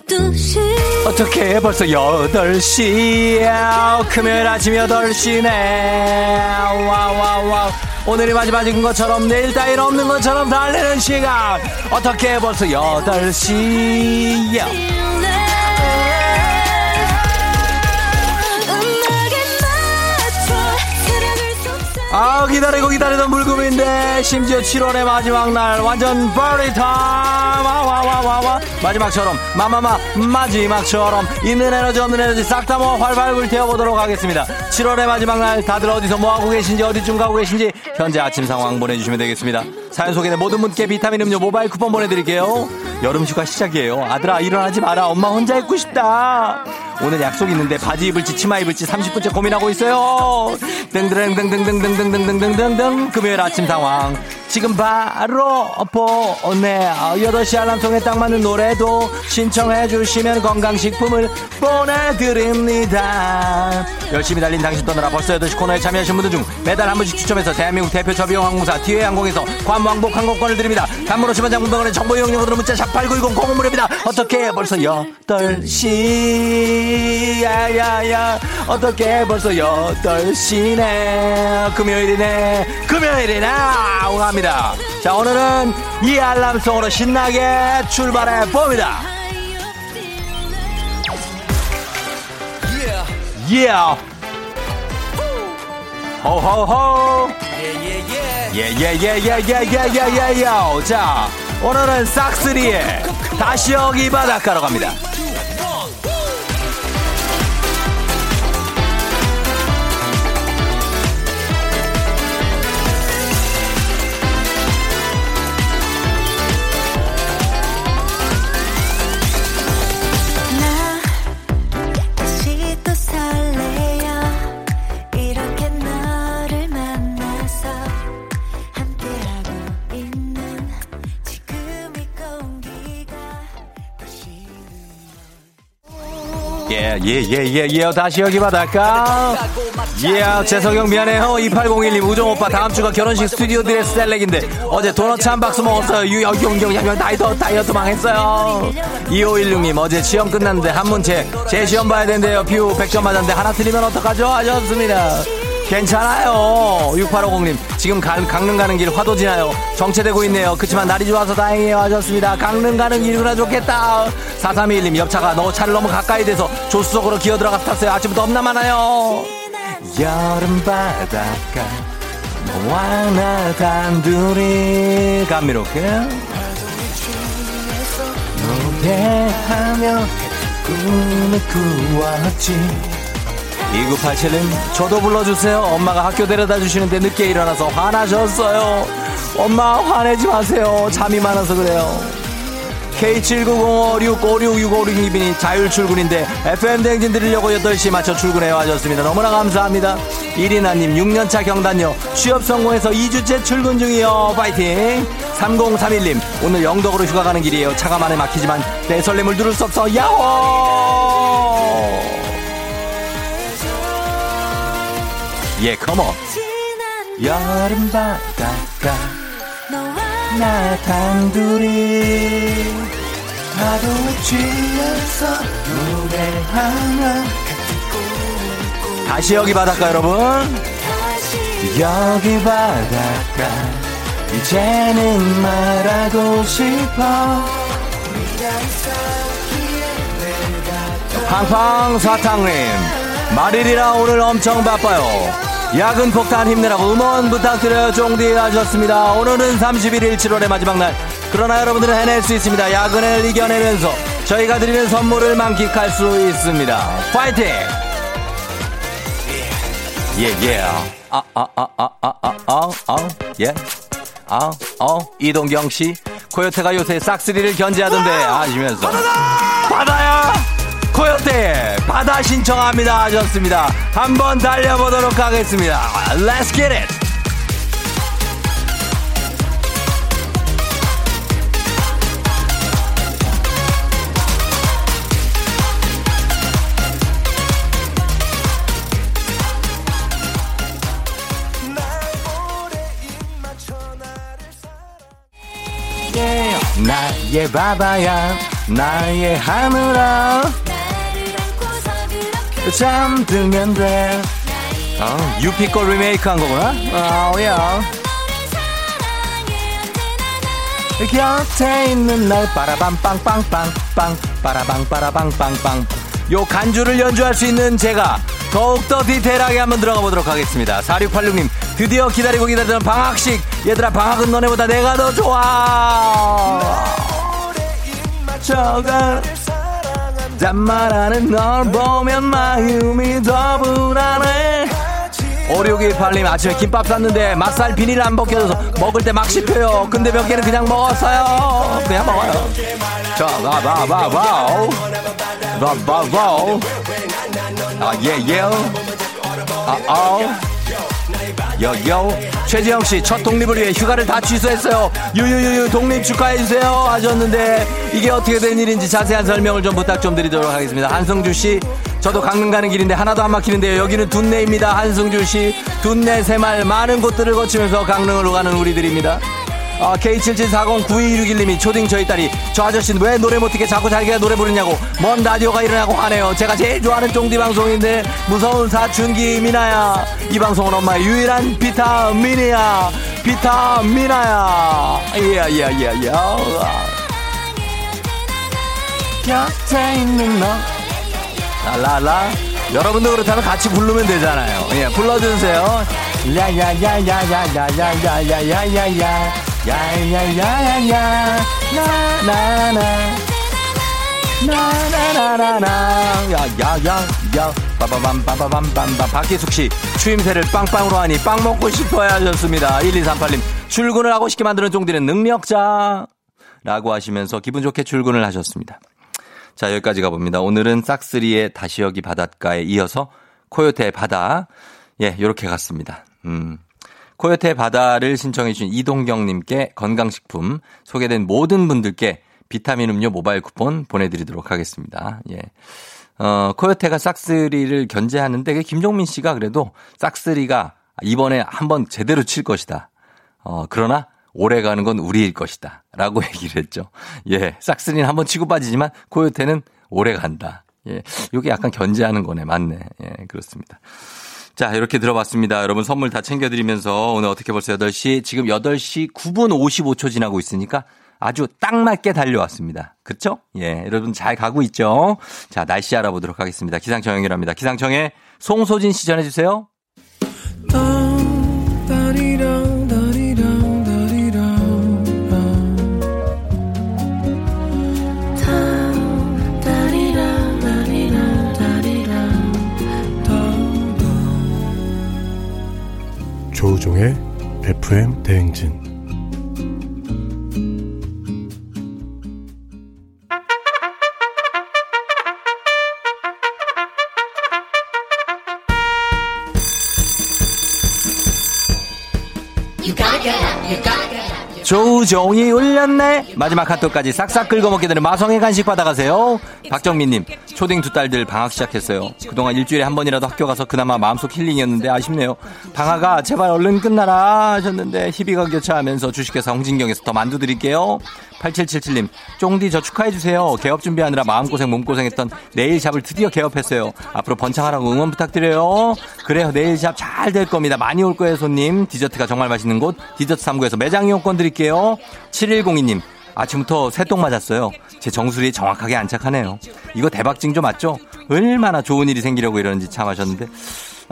어떻게 벌써 8시야? 금요일 아침 8시네. 와와와 오늘이 마지막인 것처럼 내일 따윈 없는 것처럼 달리는 시간. 어떻게 벌써 8시야 아아 기다리고 기다리던 물금인데 심지어 7월의 마지막 날 완전 버리 타임. 와와와와와. 마지막처럼 마마마 마지막처럼 있는 에너지 없는 에너지 싹 다 모아 활발 불태워보도록 하겠습니다. 7월의 마지막 날 다들 어디서 뭐하고 계신지 어디쯤 가고 계신지 현재 아침 상황 보내주시면 되겠습니다 사연 소개된 모든 분께 비타민 음료 모바일 쿠폰 보내드릴게요 여름 휴가 시작이에요 아들아 일어나지 마라 엄마 혼자 있고 싶다 오늘 약속 있는데 바지 입을지 치마 입을지 30분째 고민하고 있어요 등등등등등등등등등등등 금요일 아침 상황 지금 바로 보내 8시 알람송에 딱 맞는 노래도 신청해 주시면 건강식품을 보내드립니다 열심히 달린 당신 떠나라 벌써 8시 코너에 참여하신 분들 중 매달 한 분씩 추첨해서 대한민국 대표 저비용 항공사 티웨이항공에서 관 왕복 항공권을 드립니다. 단문 50원 장문병원의 정보 이용료로 문자 샵8910 공은 무료입니다. 어떻게 벌써 8시 야야야. 어떻게 벌써 8시네. 금요일이네. 금요일이네. 웅합니다. 자 오늘은 이 알람송으로 신나게 출발해 봅니다. Yeah. 호호호 예예예예예예예예예예. 자 오늘은 싹스리의 다시 여기 바닷가로 갑니다 예, 예, 예, 예, 예. 다시 여기 바닷가. 예, 재석영 미안해요. 2801님, 우종오빠 다음 주가 결혼식 스튜디오 드레스 select인데 어제 도넛 한 박스 먹었어요. 유영경, 야명 다이어트, 다이어트 망했어요. 2516님, 어제 시험 끝났는데 한문제, 재시험 봐야 된대요. 뷰 100점 맞았는데 하나 틀리면 어떡하죠? 하셨습니다. 괜찮아요. 6850님, 지금 가, 강릉 가는 길 화도 지나요. 정체되고 있네요. 그치만 날이 좋아서 다행이에요. 하셨습니다. 강릉 가는 길이구나 좋겠다. 4321님, 옆차가 너 차를 너무 가까이 돼서 조수석으로 기어 들어가서 탔어요. 아침부터 없나 많아요. 여름 바닷가, 너와 나 단둘이 감미롭게. 노래하며 꿈을 꾸었지. 2987님, 저도 불러주세요. 엄마가 학교 데려다 주시는데 늦게 일어나서 화나셨어요. 엄마 화내지 마세요. 잠이 많아서 그래요. K790565666562이 자율 출근인데 FM 댕진 들으려고 8시 맞춰 출근해요 하셨습니다. 너무나 감사합니다. 이리나님 6년차 경단녀 취업 성공해서 2주째 출근 중이요. 파이팅. 3031님 오늘 영덕으로 휴가 가는 길이에요. 차가 많이 막히지만 내 설렘을 누를 수 없어. 야호! 예, 컴온. 여름 바닷가 나 단둘이 파도에 취해서 노래하며 다시 여기 바닷가 여러분. 여기 바닷가 이제는 말하고 싶어. 팡팡 사탕님 말일이라 오늘 엄청 바빠요 야근 폭탄 힘내라고 음원 부탁드려요 쫑디 하셨습니다. 오늘은 31일 7월의 마지막 날. 그러나 여러분들은 해낼 수 있습니다. 야근을 이겨내면서 저희가 드리는 선물을 만끽할 수 있습니다. 파이팅! 예 예. 아 아 아 아 아 아아예. 아, 어, 이동경 씨. 코요태가 요새 싹쓸이를 견제하던데 아시면서. 바다야! 코요태, 바다 신청합니다. 하셨습니다. 한번 달려보도록 하겠습니다. Let's get it! 나의 바다야, 나의 하늘아. 잠들면 돼. 어, 유피 거 리메이크 한 거구나? 아, 야. 곁에 있는 날 빠라밤 빵빵빵 빵 빠라방 빠라방 빵빵 요 간주를 연주할 수 있는 제가 더욱더 디테일하게 한번 들어가 보도록 하겠습니다 4686님 드디어 기다리고 기다리던 방학식 얘들아 방학은 너네보다 내가 더 좋아 저가 잔말하는 널 보면 마음이 더 불안해 5618님 아침에 김밥 샀는데 맛살 비닐 안 벗겨져서 먹을 때 막 씹혀요. 근데 몇 개는 그냥 먹었어요. 그냥 먹어요. 자 바바바바우 바바바우 아예예 아아우 여여 최지영 씨 첫 독립을 위해 휴가를 다 취소했어요. 유유유유 독립 축하해 주세요 하셨는데 이게 어떻게 된 일인지 자세한 설명을 좀 부탁 좀 드리도록 하겠습니다. 한승주 씨 저도 강릉 가는 길인데 하나도 안 막히는데요. 여기는 둔내입니다. 한승주 씨 둔내 새말 많은 곳들을 거치면서 강릉으로 가는 우리들입니다. 아, K77409261님이 초딩 저희 딸이 저 아저씨는 왜 노래 못듣게 자꾸 자기가 노래 부르냐고 먼 라디오가 일어나고 하네요. 제가 제일 좋아하는 쫑디 방송인데 무서운 사춘기 미나야. 이 방송은 엄마의 유일한 비타민이야. 비타민아야. 이야 이야 이야 이야. 곁에 있는 너. 라라라. 여러분도 그렇다면 같이 부르면 되잖아요. 예, 불러주세요. 야야야야야야야야야야야 야. 야야야야야 나나나. 나나나나나. 야야야야. 빠바밤 빠바밤밤밤 박기숙 씨 추임새를 빵빵으로 하니 빵 먹고 싶어야 하셨습니다. 1238님 출근을 하고 싶게 만드는 종디는 능력자. 라고 하시면서 기분 좋게 출근을 하셨습니다. 자 여기까지 가봅니다. 오늘은 싹스리의 다시 여기 바닷가에 이어서 코요태 바다. 예 요렇게 갔습니다. 음 코요태 바다를 신청해 주신 이동경 님께 건강식품 소개된 모든 분들께 비타민 음료 모바일 쿠폰 보내드리도록 하겠습니다. 예. 어, 코요테가 싹스리를 견제하는데 그 김종민 씨가 그래도 싹스리가 이번에 한번 제대로 칠 것이다. 어, 그러나 오래 가는 건 우리일 것이다. 라고 (laughs) 얘기를 했죠. 예. 싹스리는 한번 치고 빠지지만 코요테는 오래 간다. 예. 요게 약간 견제하는 거네. 맞네. 예. 그렇습니다. 자, 이렇게 들어봤습니다. 여러분 선물 다 챙겨드리면서 오늘 어떻게 벌써 8시, 지금 8시 9분 55초 지나고 있으니까 아주 딱 맞게 달려왔습니다. 그쵸? 예, 여러분 잘 가고 있죠? 자, 날씨 알아보도록 하겠습니다. 기상청 연결합니다. 기상청에 송소진 씨 전해주세요. 조우종의 FM 대행진 조종이 울렸네. 마지막 카톡까지 싹싹 긁어먹게 되는 마성의 간식 받아가세요. 박정민님, 초딩 두 딸들 방학 시작했어요. 그동안 일주일에 한 번이라도 학교 가서 그나마 마음속 힐링이었는데 아쉽네요. 방학아, 제발 얼른 끝나라 하셨는데 희비가 교차하면서 주식회사 홍진경에서 더 만두 드릴게요. 8777님, 쫑디 저 축하해주세요. 개업 준비하느라 마음고생 몸고생했던 네일샵을 드디어 개업했어요. 앞으로 번창하라고 응원 부탁드려요. 그래요, 네일샵 잘 될 겁니다. 많이 올 거예요, 손님. 디저트가 정말 맛있는 곳, 디저트 3구에서 매장 이용권 드릴게요. 7102님, 아침부터 새똥 맞았어요. 제 정수리에 정확하게 안착하네요. 이거 대박 징조 맞죠? 얼마나 좋은 일이 생기려고 이러는지 참 하셨는데.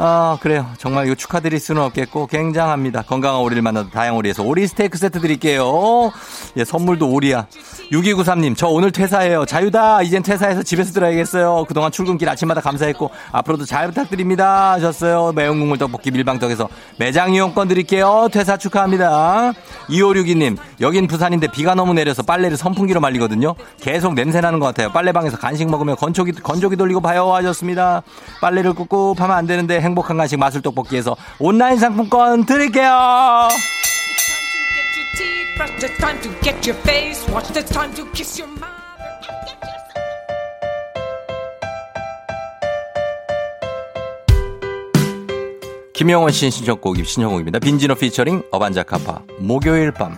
아, 그래요. 정말 이거 축하드릴 수는 없겠고, 굉장합니다. 건강한 오리를 만나도 다양 오리에서 오리 스테이크 세트 드릴게요. 예, 선물도 오리야. 6293님, 저 오늘 퇴사해요. 자유다. 이젠 퇴사해서 집에서 들어야겠어요. 그동안 출근길 아침마다 감사했고, 앞으로도 잘 부탁드립니다. 하셨어요. 매운 국물 떡볶이 밀방떡에서 매장 이용권 드릴게요. 퇴사 축하합니다. 2562님, 여긴 부산인데 비가 너무 내려서 빨래를 선풍기로 말리거든요. 계속 냄새 나는 것 같아요. 빨래방에서 간식 먹으면 건조기, 건조기 돌리고 봐요. 하셨습니다. 빨래를 꿉꿉하면 안 되는데 행복한 간식 마술 떡볶이에서 온라인 상품권 드릴게요. 김영원 씨 신청곡, 신청곡입니다. 빈지노 피처링 어반자카파 목요일 밤.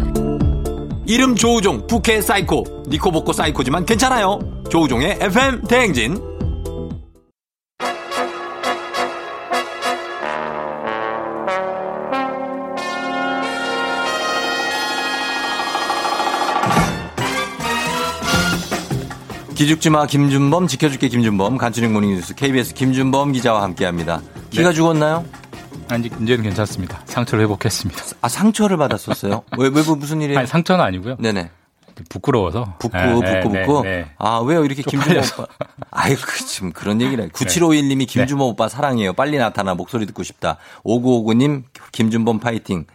이름 조우종 부캐 사이코 니코보코 사이코지만 괜찮아요. 조우종의 FM 대행진. 기죽지마 김준범 지켜줄게 김준범 간추린 morning뉴스 KBS 김준범 기자와 함께합니다. 기가 죽었나요? 아니 이제는 괜찮습니다. 상처를 회복했습니다. 아 상처를 받았었어요? 왜, 왜 무슨 일이에요? 아니 상처는 아니고요. 네네. 부끄러워서. 붓고 네, 네, 붓고. 네, 네. 아 왜요 이렇게 김준호. 오빠? 아이 그 지금 그런 얘기를. 9751님이 김준호 오빠 사랑해요. 빨리 나타나 목소리 듣고 싶다. 5959님 김준범 파이팅.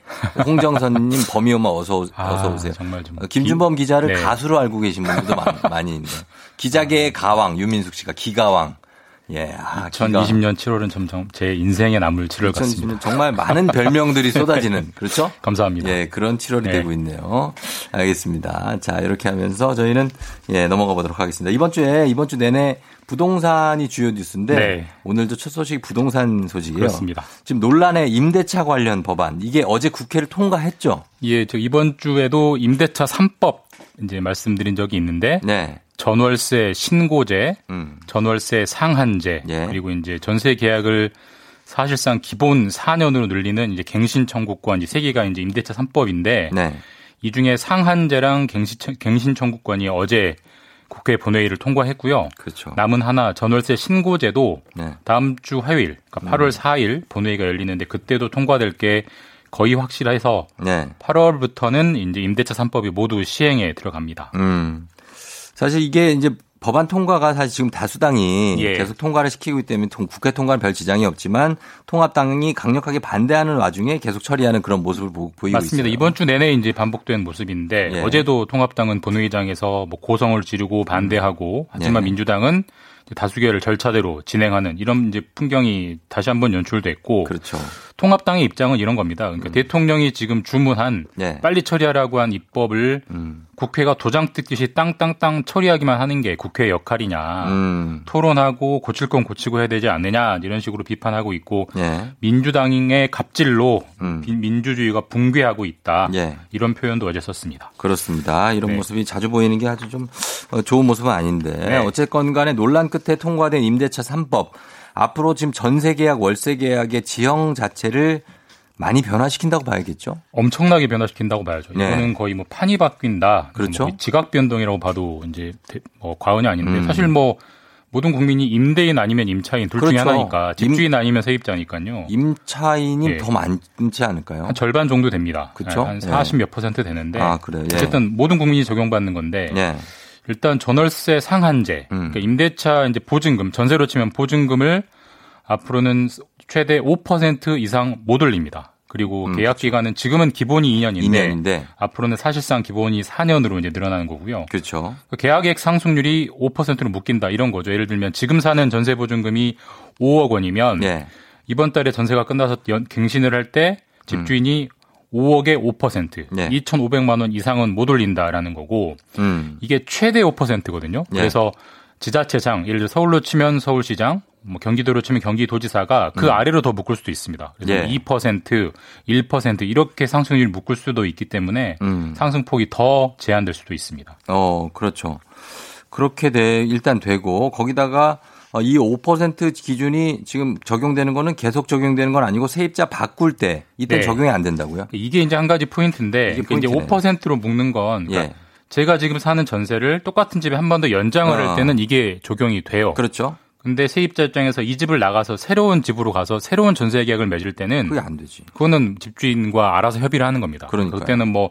홍정선님 (laughs) 범이 오마 어서 오- 아, 어서 오세요. 정말 좀 어, 김준범 기자를 네. 가수로 알고 계신 분들도 많, 많이 있는데 기자계의 가왕 유민숙 씨가 기가왕. 예, 아, 기가. 2020년 7월은 점점 제 인생에 남을 7월 같습니다. 2020년 정말 많은 별명들이 쏟아지는 (laughs) 그렇죠? 감사합니다. 예, 그런 7월이 네. 되고 있네요. 알겠습니다. 자, 이렇게 하면서 저희는 예, 넘어가 보도록 하겠습니다. 이번 주에 이번 주 내내 부동산이 주요 뉴스인데 네. 오늘도 첫 소식이 부동산 소식이에요. 그렇습니다. 지금 논란의 임대차 관련 법안 이게 어제 국회를 통과했죠. 예, 저 이번 주에도 임대차 3법 이제 말씀드린 적이 있는데 네. 전월세 신고제, 음. 전월세 상한제, 예. 그리고 이제 전세 계약을 사실상 기본 4년으로 늘리는 이제 갱신 청구권 이세 개가 이제 임대차 3법인데 네. 이 중에 상한제랑 갱신, 갱신 청구권이 어제 국회 본회의를 통과했고요. 그렇죠. 남은 하나 전월세 신고제도 네. 다음 주 화요일, 그러니까 8월 4일 본회의가 열리는데 그때도 통과될 게 거의 확실해서 네. 8월부터는 이제 임대차 3법이 모두 시행에 들어갑니다. 음. 사실 이게 이제 법안 통과가 사실 지금 다수당이 예. 계속 통과를 시키고 있기 때문에 통- 국회 통과는 별 지장이 없지만 통합당이 강력하게 반대하는 와중에 계속 처리하는 그런 모습을 보, 이고 맞습니다. 있어요. 이번 주 내내 이제 반복된 모습인데 예. 어제도 통합당은 본회의장에서 뭐 고성을 지르고 반대하고 하지만 예. 민주당은 다수결을 절차대로 진행하는 이런 이제 풍경이 다시 한번 연출됐고 그렇죠. 통합당의 입장은 이런 겁니다. 그러니까 대통령이 지금 주문한 예. 빨리 처리하라고 한 입법을 음. 국회가 도장 뜯듯이 땅땅땅 처리하기만 하는 게 국회의 역할이냐. 음. 토론하고 고칠 건 고치고 해야 되지 않느냐 이런 식으로 비판하고 있고 예. 민주당의 갑질로 음. 비- 민주주의가 붕괴하고 있다 예. 이런 표현도 어제 썼습니다. 그렇습니다. 이런 네. 모습이 자주 보이는 게 아주 좀 어, 좋은 모습은 아닌데 네. 어쨌건 간에 논란 끝에 통과된 임대차 3법 앞으로 지금 전세 계약, 월세 계약의 지형 자체를 많이 변화시킨다고 봐야겠죠. 엄청나게 변화시킨다고 봐야죠. 네. 이거는 거의 뭐 판이 바뀐다. 그렇죠. 뭐 지각 변동이라고 봐도 이제 대- 뭐 과언이 아닌데 음. 사실 뭐 모든 국민이 임대인 아니면 임차인 둘 중에 그렇죠. 하나니까 집주인 아니면 세입자니까요. 임차인이 예. 더 많지 않을까요? 한 절반 정도 됩니다. 그쵸? 한 예. 40몇 퍼센트 되는데 아, 그래요? 예. 어쨌든 모든 국민이 적용받는 건데 예. 일단 전월세 상한제, 음. 그러니까 임대차 이제 보증금, 전세로 치면 보증금을 앞으로는 최대 5% 이상 못 올립니다. 그리고 음, 계약 기간은 지금은 기본이 2년인데 2년인데 앞으로는 사실상 기본이 4년으로 이제 늘어나는 거고요. 그렇죠. 그 계약액 상승률이 5%로 묶인다 이런 거죠. 예를 들면 지금 사는 전세 보증금이 5억 원이면 예. 이번 달에 전세가 끝나서 연- 갱신을 할 때 집주인이 5억에 5%, 네. 2,500만 원 이상은 못 올린다라는 거고 음. 이게 최대 5%거든요. 예. 그래서 지자체장, 예를 들어 서울로 치면 서울시장, 뭐 경기도로 치면 경기도지사가 그 아래로 더 묶을 수도 있습니다. 그래서 음. 예. 2%, 1% 이렇게 상승률이 묶을 수도 있기 때문에 음. 상승폭이 더 제한될 수도 있습니다. 어, 그렇죠. 그렇게 돼 일단 되고 거기다가 어, 이 5% 기준이 지금 적용되는 거는 계속 적용되는 건 아니고 세입자 바꿀 때 이때 네. 적용이 안 된다고요? 이게 이제 한 가지 포인트인데 이게 그러니까 이제 포인트네요. 5%로 묶는 건 그러니까 예. 제가 지금 사는 전세를 똑같은 집에 한 번 더 연장을 어. 할 때는 이게 적용이 돼요. 그렇죠. 근데 세입자 입장에서 이 집을 나가서 새로운 집으로 가서 새로운 전세 계약을 맺을 때는 그게 안 되지. 그거는 집주인과 알아서 협의를 하는 겁니다. 그러니까요. 그때는 뭐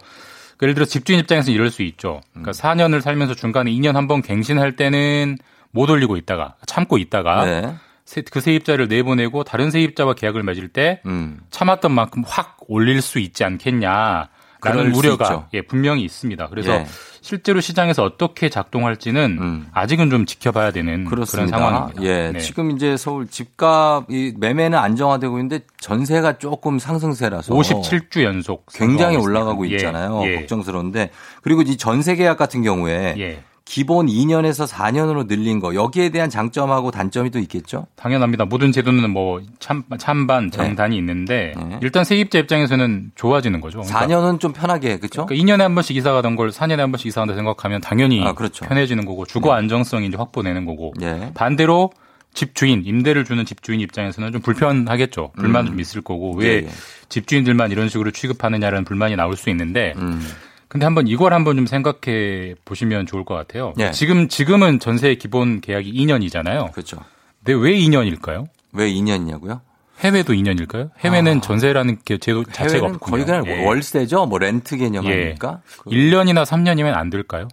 예를 들어 집주인 입장에서는 이럴 수 있죠. 그러니까 음. 4년을 살면서 중간에 2년 한 번 갱신할 때는 못 올리고 있다가 참고 있다가 네. 세- 그 세입자를 내보내고 다른 세입자와 계약을 맺을 때 음. 참았던 만큼 확 올릴 수 있지 않겠냐 라는 그럴 수 우려가. 예, 분명히 있습니다. 그래서 예. 실제로 시장에서 어떻게 작동할지는 음. 아직은 좀 지켜봐야 되는 그렇습니다. 그런 상황입니다. 예. 네. 지금 이제 서울 집값 이 매매는 안정화되고 있는데 전세가 조금 상승세라서 57주 연속 굉장히 올라가고 있습니다. 있잖아요. 예, 예. 걱정스러운데 그리고 이 전세 계약 같은 경우에 예. 기본 2년에서 4년으로 늘린 거 여기에 대한 장점하고 단점이 또 있겠죠? 당연합니다. 모든 제도는 뭐 참, 찬반, 장단이 있는데 네. 일단 세입자 입장에서는 좋아지는 거죠. 그러니까, 4년은 좀 편하게 그렇죠? 그러니까 2년에 한 번씩 이사 가던 걸 4년에 한 번씩 이사 간다 생각하면 당연히 아, 그렇죠. 편해지는 거고 주거 안정성이 이제 확보되는 거고 예. 반대로 집주인, 임대를 주는 집주인 입장에서는 좀 불편하겠죠. 불만 좀 있을 거고 왜 예, 예. 집주인들만 이런 식으로 취급하느냐라는 불만이 나올 수 있는데 음. 근데 한번 이걸 한번 좀 생각해 보시면 좋을 것 같아요. 예. 지금 지금은 전세 기본 계약이 2년이잖아요. 그렇죠. 근데 왜 2년일까요? 왜 2년이냐고요? 해외도 2년일까요? 해외는 전세라는 게 제도 자체가 아. 없군요. 거의 그냥 예. 월세죠? 뭐 렌트 개념 예. 아닙니까? 그- 1년이나 3년이면 안 될까요?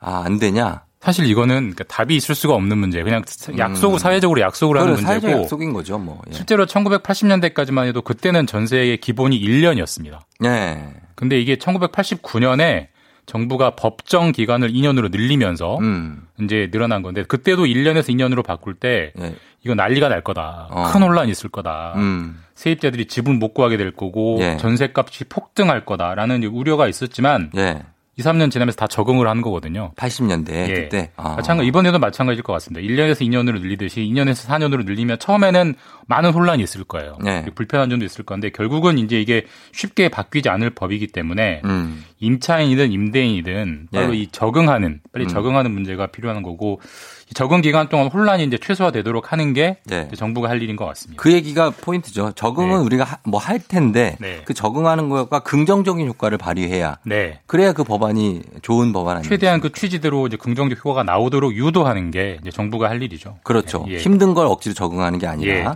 아, 안 되냐? 사실 이거는 그러니까 답이 있을 수가 없는 문제. 그냥 약속을 사회적으로 약속을 하는 음. 그래, 사회적 문제고 약속인 거죠, 뭐. 예. 실제로 1980년대까지만 해도 그때는 전세의 기본이 1년이었습니다. 예. 근데 이게 1989년에 정부가 법정 기간을 2년으로 늘리면서 음. 이제 늘어난 건데 그때도 1년에서 2년으로 바꿀 때 예. 이거 난리가 날 거다. 어. 큰 혼란이 있을 거다. 음. 세입자들이 집을 못 구하게 될 거고 예. 전세값이 폭등할 거다라는 우려가 있었지만 예. 2, 3년 지나면서 다 적응을 하는 거거든요. 80년대 예. 그때. 아. 마찬가지 이번에도 마찬가지일 것 같습니다. 1년에서 2년으로 늘리듯이 2년에서 4년으로 늘리면 처음에는 많은 혼란이 있을 거예요. 네. 불편한 점도 있을 건데 결국은 이제 이게 쉽게 바뀌지 않을 법이기 때문에 음. 임차인이든 임대인이든 바로 예. 이 적응하는 빨리 음. 적응하는 문제가 필요한 거고 이 적응 기간 동안 혼란이 이제 최소화되도록 하는 게 네. 정부가 할 일인 것 같습니다. 그 얘기가 포인트죠. 적응은 네. 우리가 뭐 할 텐데 네. 그 적응하는 것과 긍정적인 효과를 발휘해야 네. 그래야 그 법안이 좋은 법안 아니에요. 최대한 그 취지대로 이제 긍정적 효과가 나오도록 유도하는 게 이제 정부가 할 일이죠. 그렇죠. 예. 힘든 걸 억지로 적응하는 게 아니라. 예.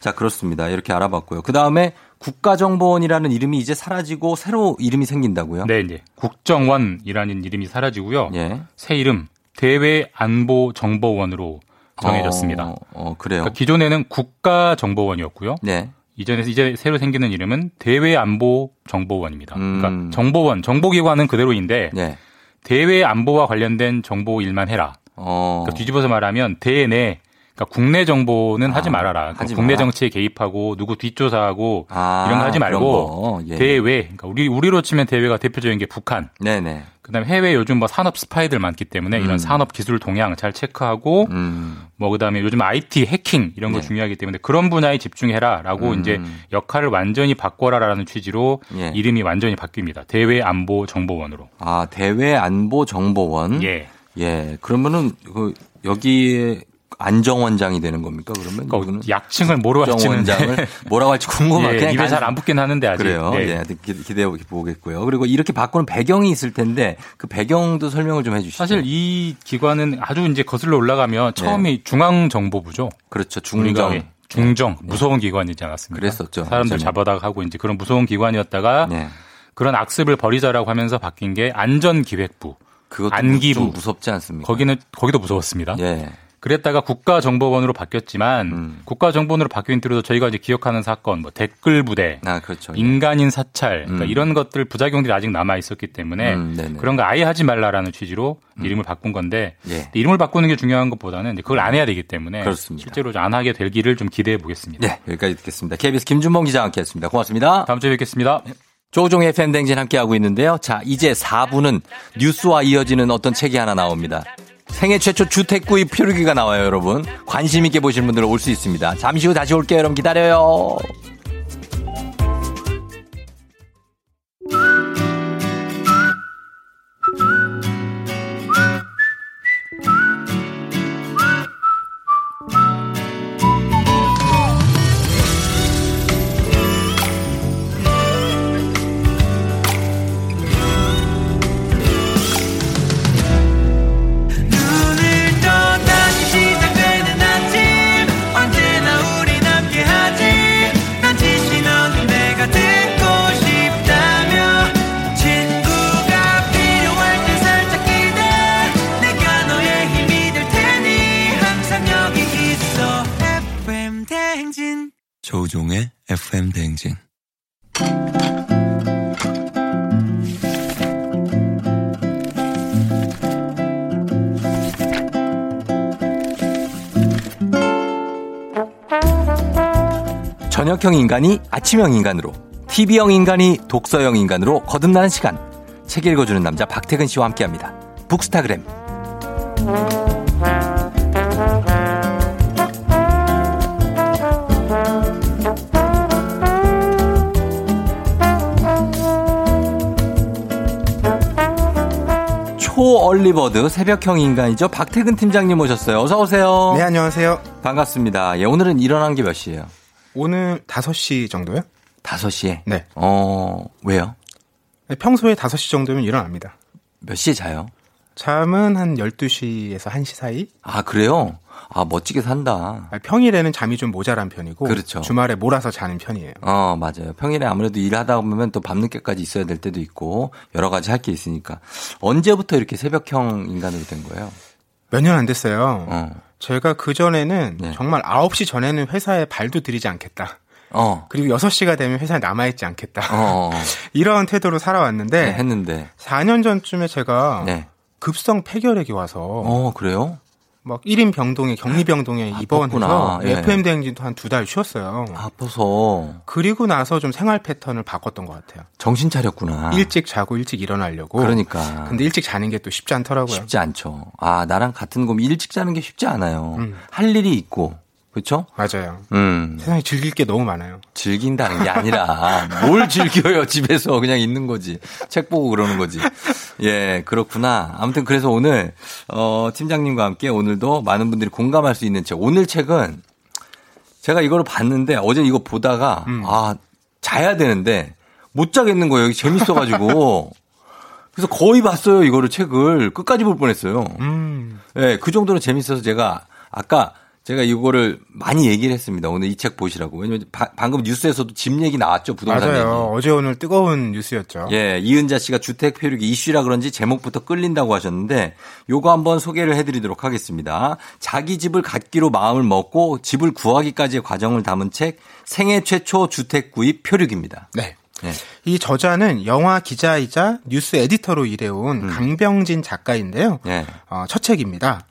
자, 그렇습니다. 이렇게 알아봤고요. 그 다음에 국가정보원이라는 이름이 이제 사라지고 새로 이름이 생긴다고요? 네, 이제 국정원이라는 이름이 사라지고요. 예. 새 이름 대외안보정보원으로 정해졌습니다. 어, 어, 그래요. 그러니까 기존에는 국가정보원이었고요. 네. 이전에서 이제 새로 생기는 이름은 대외안보정보원입니다. 음. 그러니까 정보원, 정보기관은 그대로인데 네. 대외안보와 관련된 정보 일만 해라. 어. 그러니까 뒤집어서 말하면 대내 그러니까 국내 정보는 하지 말아라. 그러니까 하지 국내. 정치에 개입하고 누구 뒷조사하고 아, 이런 거 하지 말고 거. 예. 대외 그러니까 우리 우리로 치면 대외가 대표적인 게 북한. 네네. 그다음에 해외 요즘 뭐 산업 스파이들 많기 때문에 음. 이런 산업 기술 동향 잘 체크하고 음. 뭐 그다음에 요즘 IT 해킹 이런 거 네. 중요하기 때문에 그런 분야에 집중해라라고 음. 이제 역할을 완전히 바꿔라라는 취지로 예. 이름이 완전히 바뀝니다. 대외 안보 정보원으로. 아, 대외 안보 정보원. 예. 예. 그러면은 그 여기에 안정원장이 되는 겁니까? 그러면 그러니까 약칭을 뭐로 할지는 정원장을 (laughs) 뭐라고 할지 궁금하긴 예, 해. 입에 잘 안 붙긴 하는데 아직. 그래요. 네. 예, 기- 기대해 보겠고요. 그리고 이렇게 바꾸는 배경이 있을 텐데 그 배경도 설명을 좀 해주시죠. 사실 이 기관은 아주 이제 거슬러 올라가면 처음이 중앙정보부죠. 그렇죠. 중정. 예, 중정 무서운 기관이지 않았습니까? 그랬었죠. 사람들. 잡아다가 하고 이제 그런 무서운 기관이었다가 네. 그런 악습을 버리자라고 하면서 바뀐 게 안전기획부. 그것도 안기부. 좀 무섭지 않습니까? 거기는 거기도 무서웠습니다. 예. 그랬다가 국가정보원으로 바뀌었지만 음. 국가정보원으로 바뀐 뒤로도 저희가 이제 기억하는 사건, 뭐 댓글 부대, 아, 그렇죠. 예. 인간인 사찰, 그러니까 음. 이런 것들 부작용들이 아직 남아 있었기 때문에 음. 그런 거 아예 하지 말라라는 취지로 이름을 바꾼 건데 예. 이름을 바꾸는 게 중요한 것보다는 그걸 안 해야 되기 때문에 그렇습니다. 실제로 안 하게 될기를 좀 기대해 보겠습니다. 네, 여기까지 듣겠습니다. KBS 김준범 기자와 함께했습니다. 고맙습니다. 다음 주에 뵙겠습니다. 조종의 팬댕진 함께하고 있는데요. 자, 이제 4부는 뉴스와 이어지는 어떤 책이 하나 나옵니다. 생애 최초 주택 구입 표류기가 나와요, 여러분. 관심 있게 보시는 분들은 올 수 있습니다. 잠시 후 다시 올게요, 여러분. 기다려요. 저녁형 인간이 아침형 인간으로, TV형 인간이 독서형 인간으로 거듭나는 시간. 책 읽어주는 남자 박태근 씨와 함께 합니다. 북스타그램. 초얼리버드 새벽형 인간이죠. 박태근 팀장님 오셨어요. 어서 오세요. 네, 안녕하세요. 반갑습니다. 예, 오늘은 일어난 게 몇 시예요? 오늘 5시 정도요? 5시에? 네. 어, 왜요? 평소에 5시 정도면 일어납니다. 몇 시에 자요? 잠은 한 12시에서 1시 사이? 아, 그래요? 아, 멋지게 산다. 평일에는 잠이 좀 모자란 편이고 그렇죠. 주말에 몰아서 자는 편이에요. 어, 맞아요. 평일에 아무래도 일하다 보면 또 밤늦게까지 있어야 될 때도 있고 여러 가지 할 게 있으니까. 언제부터 이렇게 새벽형 인간으로 된 거예요? 몇 년 안 됐어요. 어. 제가 그전에는 네. 정말 9시 전에는 회사에 발도 들이지 않겠다. 어. 그리고 6시가 되면 회사에 남아있지 않겠다. 어. (laughs) 이런 태도로 살아왔는데 네, 했는데. 4년 전쯤에 제가 네. 급성 폐결핵이 와서 어, 그래요? 막 1인 병동에 격리 병동에 입원해서 아팠구나. 예. FM 대행진도 한 두 달 쉬었어요. 아파서 그리고 나서 좀 생활 패턴을 바꿨던 것 같아요. 정신 차렸구나. 일찍 자고 일찍 일어나려고. 그러니까. 근데 일찍 자는 게 또 쉽지 않더라고요. 쉽지 않죠. 아, 나랑 같은 곰 일찍 자는 게 쉽지 않아요. 음. 할 일이 있고 그렇죠? 맞아요. 음. 세상에 즐길 게 너무 많아요. 즐긴다는 게 아니라 (laughs) 뭘 즐겨요 집에서 그냥 있는 거지 책 보고 그러는 거지 예 그렇구나 아무튼 그래서 오늘 어 팀장님과 함께 오늘도 많은 분들이 공감할 수 있는 책 오늘 책은 제가 이거를 봤는데 어제 이거 보다가 아 자야 되는데 못 자겠는 거예요 여기 재밌어가지고 (laughs) 그래서 거의 봤어요 이거를 책을 끝까지 볼 뻔했어요 음. 예, 그 정도로 재밌어서 제가 아까 제가 이거를 많이 얘기를 했습니다. 오늘 이 책 보시라고. 왜냐면 바- 방금 뉴스에서도 집 얘기 나왔죠. 부동산 맞아요. 얘기. 어제 오늘 뜨거운 뉴스였죠. 예, 이은자 씨가 주택 표류기 이슈라 그런지 제목부터 끌린다고 하셨는데 요거 한번 소개를 해드리도록 하겠습니다. 자기 집을 갖기로 마음을 먹고 집을 구하기까지의 과정을 담은 책 생애 최초 주택 구입 표류기입니다. 네. 예. 이 저자는 영화 기자이자 뉴스 에디터로 일해온 강병진 작가인데요. 음. 예. 어, 첫 책입니다.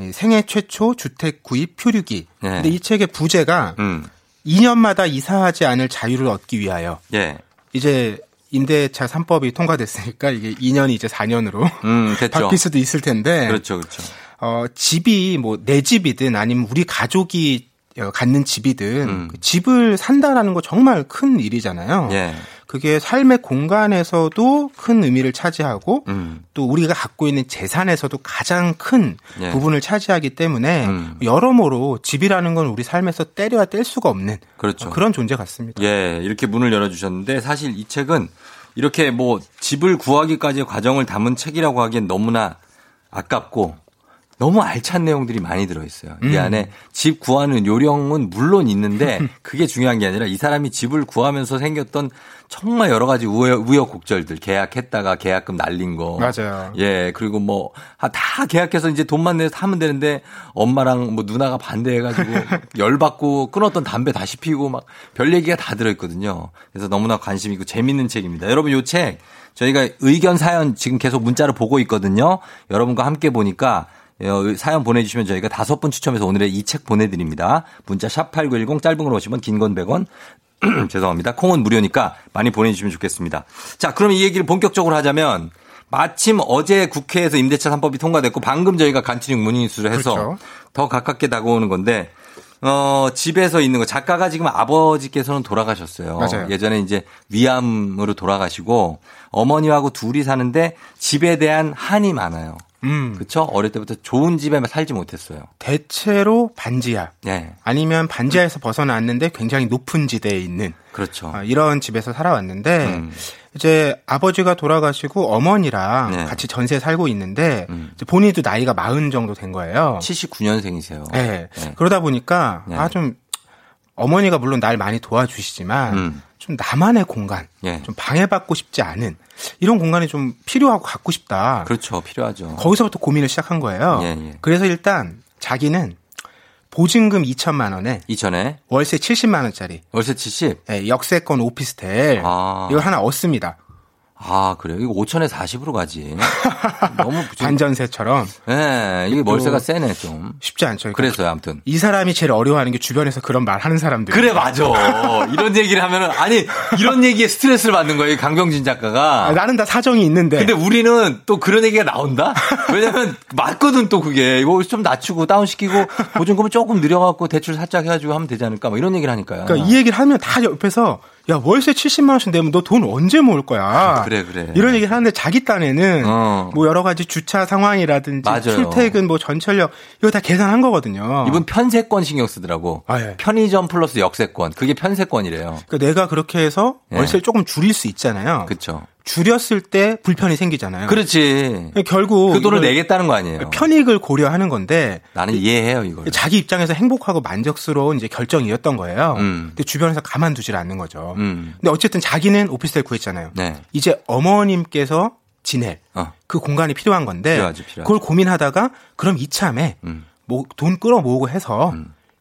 이 생애 최초 주택 구입 표류기. 예. 근데 이 책의 부제가 음. 2년마다 이사하지 않을 자유를 얻기 위하여. 예. 이제 임대차 3법이 통과됐으니까 이게 2년이 이제 4년으로 음. (laughs) 바뀔 수도 있을 텐데. 그렇죠, 그렇죠. 어, 집이 뭐 내 집이든 아니면 우리 가족이 어, 갖는 집이든 그 집을 산다라는 거 정말 큰 일이잖아요. 음. 예. 그게 삶의 공간에서도 큰 의미를 차지하고 음. 또 우리가 갖고 있는 재산에서도 가장 큰 예. 부분을 차지하기 때문에 음. 여러모로 집이라는 건 우리 삶에서 때려야 뗄 수가 없는 그렇죠. 그런 존재 같습니다. 예, 이렇게 문을 열어주셨는데 사실 이 책은 이렇게 뭐 집을 구하기까지의 과정을 담은 책이라고 하기엔 너무나 아깝고 너무 알찬 내용들이 많이 들어있어요. 이 음. 안에 집 구하는 요령은 물론 있는데 (laughs) 그게 중요한 게 아니라 이 사람이 집을 구하면서 생겼던 정말 여러 가지 우여, 우여곡절들 계약했다가 계약금 날린 거. 맞아요. 예, 그리고 뭐, 아, 다 계약해서 이제 돈만 내서 하면 되는데 엄마랑 뭐 누나가 반대해가지고 (laughs) 열받고 끊었던 담배 다시 피우고 막 별 얘기가 다 들어있거든요. 그래서 너무나 관심 있고 재밌는 책입니다. 여러분 요 책 저희가 의견 사연 지금 계속 문자로 보고 있거든요. 여러분과 함께 보니까 어, 사연 보내주시면 저희가 다섯 분 추첨해서 오늘의 이 책 보내드립니다. 문자 샵8910 짧은 걸 오시면 긴 건 100원 (clears throat) 죄송합니다. 콩은 무료니까 많이 보내주시면 좋겠습니다. 자, 그럼 이 얘기를 본격적으로 하자면 마침 어제 국회에서 임대차 3법이 통과됐고 방금 저희가 간추린 문의수를 해서 그렇죠. 더 가깝게 다가오는 건데 어, 집에서 있는 거 작가가 지금 아버지께서는 돌아가셨어요. 맞아요. 예전에 이제 위암으로 돌아가시고 어머니하고 둘이 사는데 집에 대한 한이 많아요. 음. 그렇죠? 어릴 때부터 좋은 집에 살지 못했어요. 대체로 반지하 네. 아니면 반지하에서 벗어났는데 굉장히 높은 지대에 있는 그렇죠. 아, 이런 집에서 살아왔는데 음. 이제 아버지가 돌아가시고 어머니랑 네. 음. 같이 전세에 살고 있는데 이제 본인도 나이가 마흔 정도 된 거예요. 79년생이세요. 네. 그러다 보니까 네. 아좀 어머니가 물론 날 많이 도와주시지만 음. 좀 나만의 공간, 예. 좀 방해받고 싶지 않은 이런 공간이 좀 필요하고 갖고 싶다. 그렇죠. 필요하죠. 거기서부터 고민을 시작한 거예요. 예, 예. 그래서 일단 자기는 보증금 2천만 원에 이전에 월세 70만 원짜리 월세 70. 예, 역세권 오피스텔 아. 이걸 하나 얻습니다. 아, 그래요? 이거 5천에 40으로 가지. 너무 (laughs) 부족. 반전세처럼 예, 이게 월세가 또 세네, 좀. 쉽지 않죠. 그래서요, 아무튼. 이 사람이 제일 어려워하는 게 주변에서 그런 말 하는 사람들. 그래, 맞아. 이런 얘기를 하면은, 아니, 이런 얘기에 스트레스를 받는 거예요, 이 강병진 작가가. 아, 나는 다 사정이 있는데. 근데 우리는 또 그런 얘기가 나온다? 왜냐면, 맞거든, 또 그게. 이거 좀 낮추고, 다운시키고, 보증금을 조금 늘려갖고, 대출 살짝 해가지고 하면 되지 않을까? 뭐 이런 얘기를 하니까요. 그러니까 이 얘기를 하면 다 옆에서 야 월세 70만 원씩 내면 너 돈 언제 모을 거야. 그래, 그래. 이런 얘기를 하는데 자기 딴에는 어. 뭐 여러 가지 주차 상황이라든지 맞아요. 출퇴근 뭐 전철력 이거 다 계산한 거거든요. 이분 편세권 신경 쓰더라고. 아, 예. 편의점 플러스 역세권. 그게 편세권이래요. 그러니까 내가 그렇게 해서 예. 월세를 조금 줄일 수 있잖아요. 그쵸. 줄였을 때 불편이 생기잖아요. 그렇지. 결국 그 돈을 내겠다는 거 아니에요. 편익을 고려하는 건데 나는 이해해요, 이걸. 자기 입장에서 행복하고 만족스러운 이제 결정이었던 거예요. 음. 근데 주변에서 가만두질 않는 거죠. 음. 근데 어쨌든 자기는 오피스텔 구했잖아요. 네. 이제 어머님께서 지낼 어. 그 공간이 필요한 건데 필요하지, 필요하지. 그걸 고민하다가 그럼 이참에 음. 뭐 돈 끌어 모으고 해서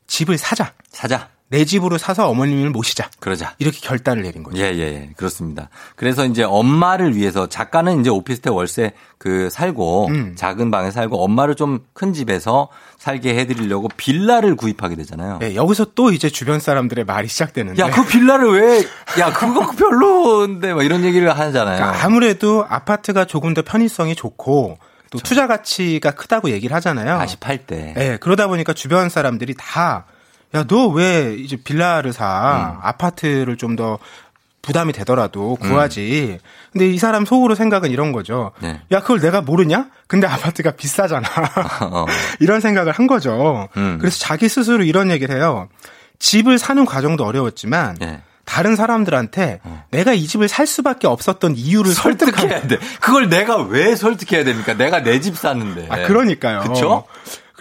집을 사자. 사자. 내 집으로 사서 어머님을 모시자. 그러자. 이렇게 결단을 내린 거죠. 예, 예, 예. 그렇습니다. 그래서 이제 엄마를 위해서 작가는 이제 오피스텔 월세 그 살고 음. 작은 방에 살고 엄마를 좀 큰 집에서 살게 해드리려고 빌라를 구입하게 되잖아요. 예, 여기서 또 이제 주변 사람들의 말이 시작되는데 야, 그 빌라를 왜, 야, 그거 별로인데, 막 이런 얘기를 하잖아요. 그러니까 아무래도 아파트가 조금 더 편의성이 좋고 또 투자 가치가 크다고 얘기를 하잖아요. 다시 팔 때. 예, 그러다 보니까 주변 사람들이 다 야, 너 왜 이제 빌라를 사? 음. 아파트를 좀 더 부담이 되더라도 구하지. 근데 이 사람 속으로 생각은 이런 거죠. 네. 야, 그걸 내가 모르냐? 근데 아파트가 비싸잖아. (laughs) 어. (laughs) 이런 생각을 한 거죠. 음. 그래서 자기 스스로 이런 얘기를 해요. 집을 사는 과정도 어려웠지만 예. 다른 사람들한테 내가 이 집을 살 수밖에 없었던 이유를 설득해야 돼. 그걸 내가 왜 설득해야 됩니까? 내가 내 집 사는데. 아, 그러니까요. 그쵸?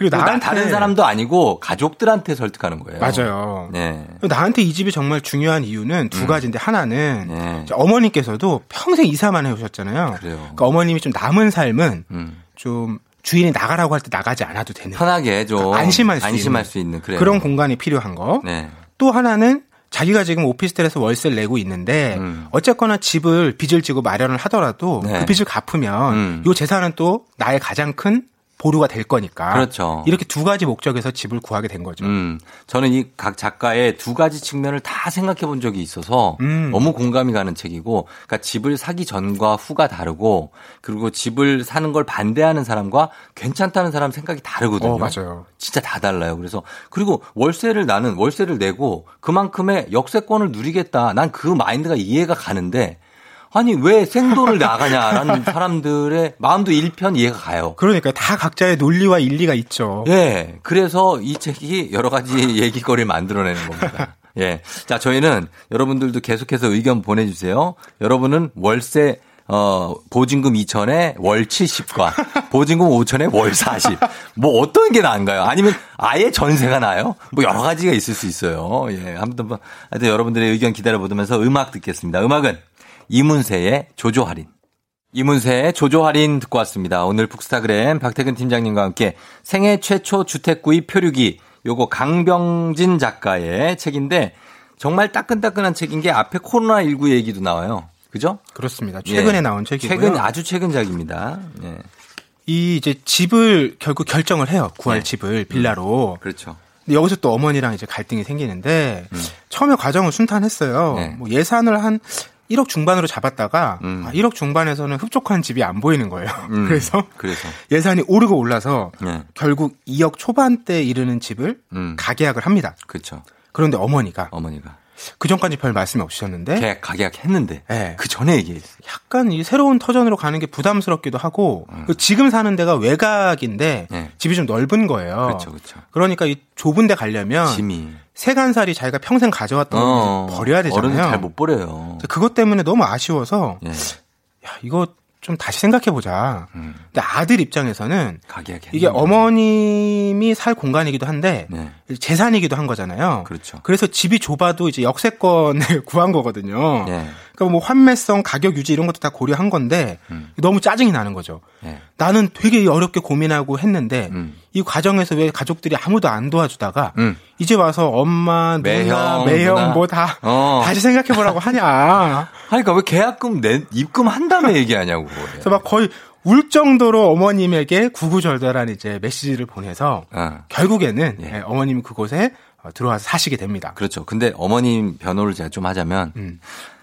그리고 나 나한테 다른 사람도 아니고 가족들한테 설득하는 거예요. 맞아요. 네. 나한테 이 집이 정말 중요한 이유는 두 음. 가지인데 하나는 네. 어머님께서도 평생 이사만 해오셨잖아요. 그래요. 그러니까 어머님이 좀 남은 삶은 음. 좀 주인이 나가라고 할 때 나가지 않아도 되는 편하게 좀 그러니까 안심할 수 안심할 있는 수 있는 그래요. 그런 공간이 필요한 거. 네. 또 하나는 자기가 지금 오피스텔에서 월세를 내고 있는데 음. 어쨌거나 집을 빚을 지고 마련을 하더라도 네. 그 빚을 갚으면 음. 이 재산은 또 나의 가장 큰 보루가 될 거니까. 그렇죠. 이렇게 두 가지 목적에서 집을 구하게 된 거죠. 음, 저는 이 각 작가의 두 가지 측면을 다 생각해 본 적이 있어서 음. 너무 공감이 가는 책이고, 그러니까 집을 사기 전과 후가 다르고, 그리고 집을 사는 걸 반대하는 사람과 괜찮다는 사람 생각이 다르거든요. 어, 맞아요. 진짜 다 달라요. 그래서 그리고 월세를 나는 월세를 내고 그만큼의 역세권을 누리겠다. 난 그 마인드가 이해가 가는데 아니 왜 생돈을 나가냐라는 (laughs) 사람들의 마음도 일편 이해가 가요. 그러니까 다 각자의 논리와 일리가 있죠. 예. 그래서 이 책이 여러 가지 (laughs) 얘기거리를 만들어내는 겁니다. 예. 자, 저희는 여러분들도 계속해서 의견 보내주세요. 여러분은 월세, 어, 보증금 2천에 월 70과 보증금 5천에 월 40. 뭐 어떤 게 나은가요? 아니면 아예 전세가 나요? 뭐 여러 가지가 있을 수 있어요. 예. 아무튼 뭐, 하여튼 여러분들의 의견 기다려보면서 음악 듣겠습니다. 음악은 이문세의 조조 할인. 이문세의 조조 할인 듣고 왔습니다. 오늘 북스타그램 박태근 팀장님과 함께 생애 최초 주택 구입 표류기 요거 강병진 작가의 책인데 정말 따끈따끈한 책인 게 앞에 코로나19 얘기도 나와요. 그죠? 그렇습니다. 최근에 예. 나온 책이고요. 최근 아주 최근작입니다. 예. 이 이제 집을 결국 결정을 해요. 구할 네. 집을 빌라로. 그렇죠. 근데 여기서 또 어머니랑 이제 갈등이 생기는데 처음에 과정은 순탄했어요. 음. 네. 뭐 예산을 한 1억 중반으로 잡았다가 음. 아, 1억 중반에서는 흡족한 집이 안 보이는 거예요. (laughs) 음. 그래서 그래서 예산이 오르고 올라서 네. 결국 2억 초반대 이르는 집을 음. 가계약을 합니다. 그렇죠. 그런데 어머니가 어머니가 그 전까지 별 말씀이 없으셨는데 계약 가계약 했는데 네. 그 전에 얘기했어요. 약간 이 새로운 터전으로 가는 게 부담스럽기도 하고 그 지금 사는 데가 외곽인데 음. 네. 집이 좀 넓은 거예요. 그렇죠. 그렇죠. 그러니까 이 좁은 데 가려면 짐이 세간살이 자기가 평생 가져왔던 어, 걸 버려야 되잖아요. 어른은 잘 못 버려요. 그것 때문에 너무 아쉬워서 예. 야, 이거 좀 다시 생각해 보자. 음. 근데 아들 입장에서는 이게 어머님이 살 공간이기도 한데 네. 재산이기도 한 거잖아요. 그렇죠. 그래서 집이 좁아도 이제 역세권을 (laughs) 구한 거거든요. 예. 그러니까 뭐 환매성, 가격 유지 이런 것도 다 고려한 건데 음. 너무 짜증이 나는 거죠. 예. 나는 되게 어렵게 고민하고 했는데 음. 이 과정에서 왜 가족들이 아무도 안 도와주다가 음. 이제 와서 엄마, 누나, 매형, 매형 누나. 뭐다 어. 다시 생각해 보라고 (laughs) 하냐. 그러니까 왜 계약금 내 입금 한 다음에 얘기하냐고. 그래서 막 거의 울 정도로 어머님에게 구구절절한 이제 메시지를 보내서 어. 결국에는 예. 예, 어머님이 그곳에 어, 들어와서 사시게 됩니다. 그렇죠. 근데 어머님 변호를 제가 좀 하자면 음.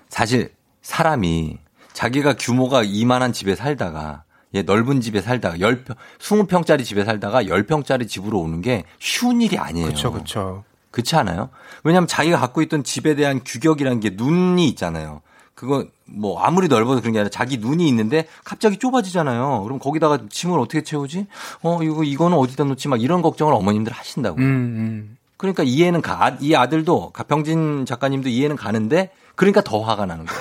사실 사람이 자기가 규모가 이만한 집에 살다가 예, 넓은 집에 살다가 10평, 20평짜리 집에 살다가 10평짜리 집으로 오는 게 쉬운 일이 아니에요. 그렇죠, 그렇죠. 그렇지 않아요? 왜냐하면 자기가 갖고 있던 집에 대한 규격이라는 게 눈이 있잖아요. 그거 뭐 아무리 넓어도 그런 게 아니라 자기 눈이 있는데 갑자기 좁아지잖아요. 그럼 거기다가 짐을 어떻게 채우지? 어 이거 이거는 어디다 놓지? 막 이런 걱정을 어머님들 하신다고. 음, 음. 그러니까 이해는 가, 이 아들도 병진 작가님도 이해는 가는데 그러니까 더 화가 나는 거예요.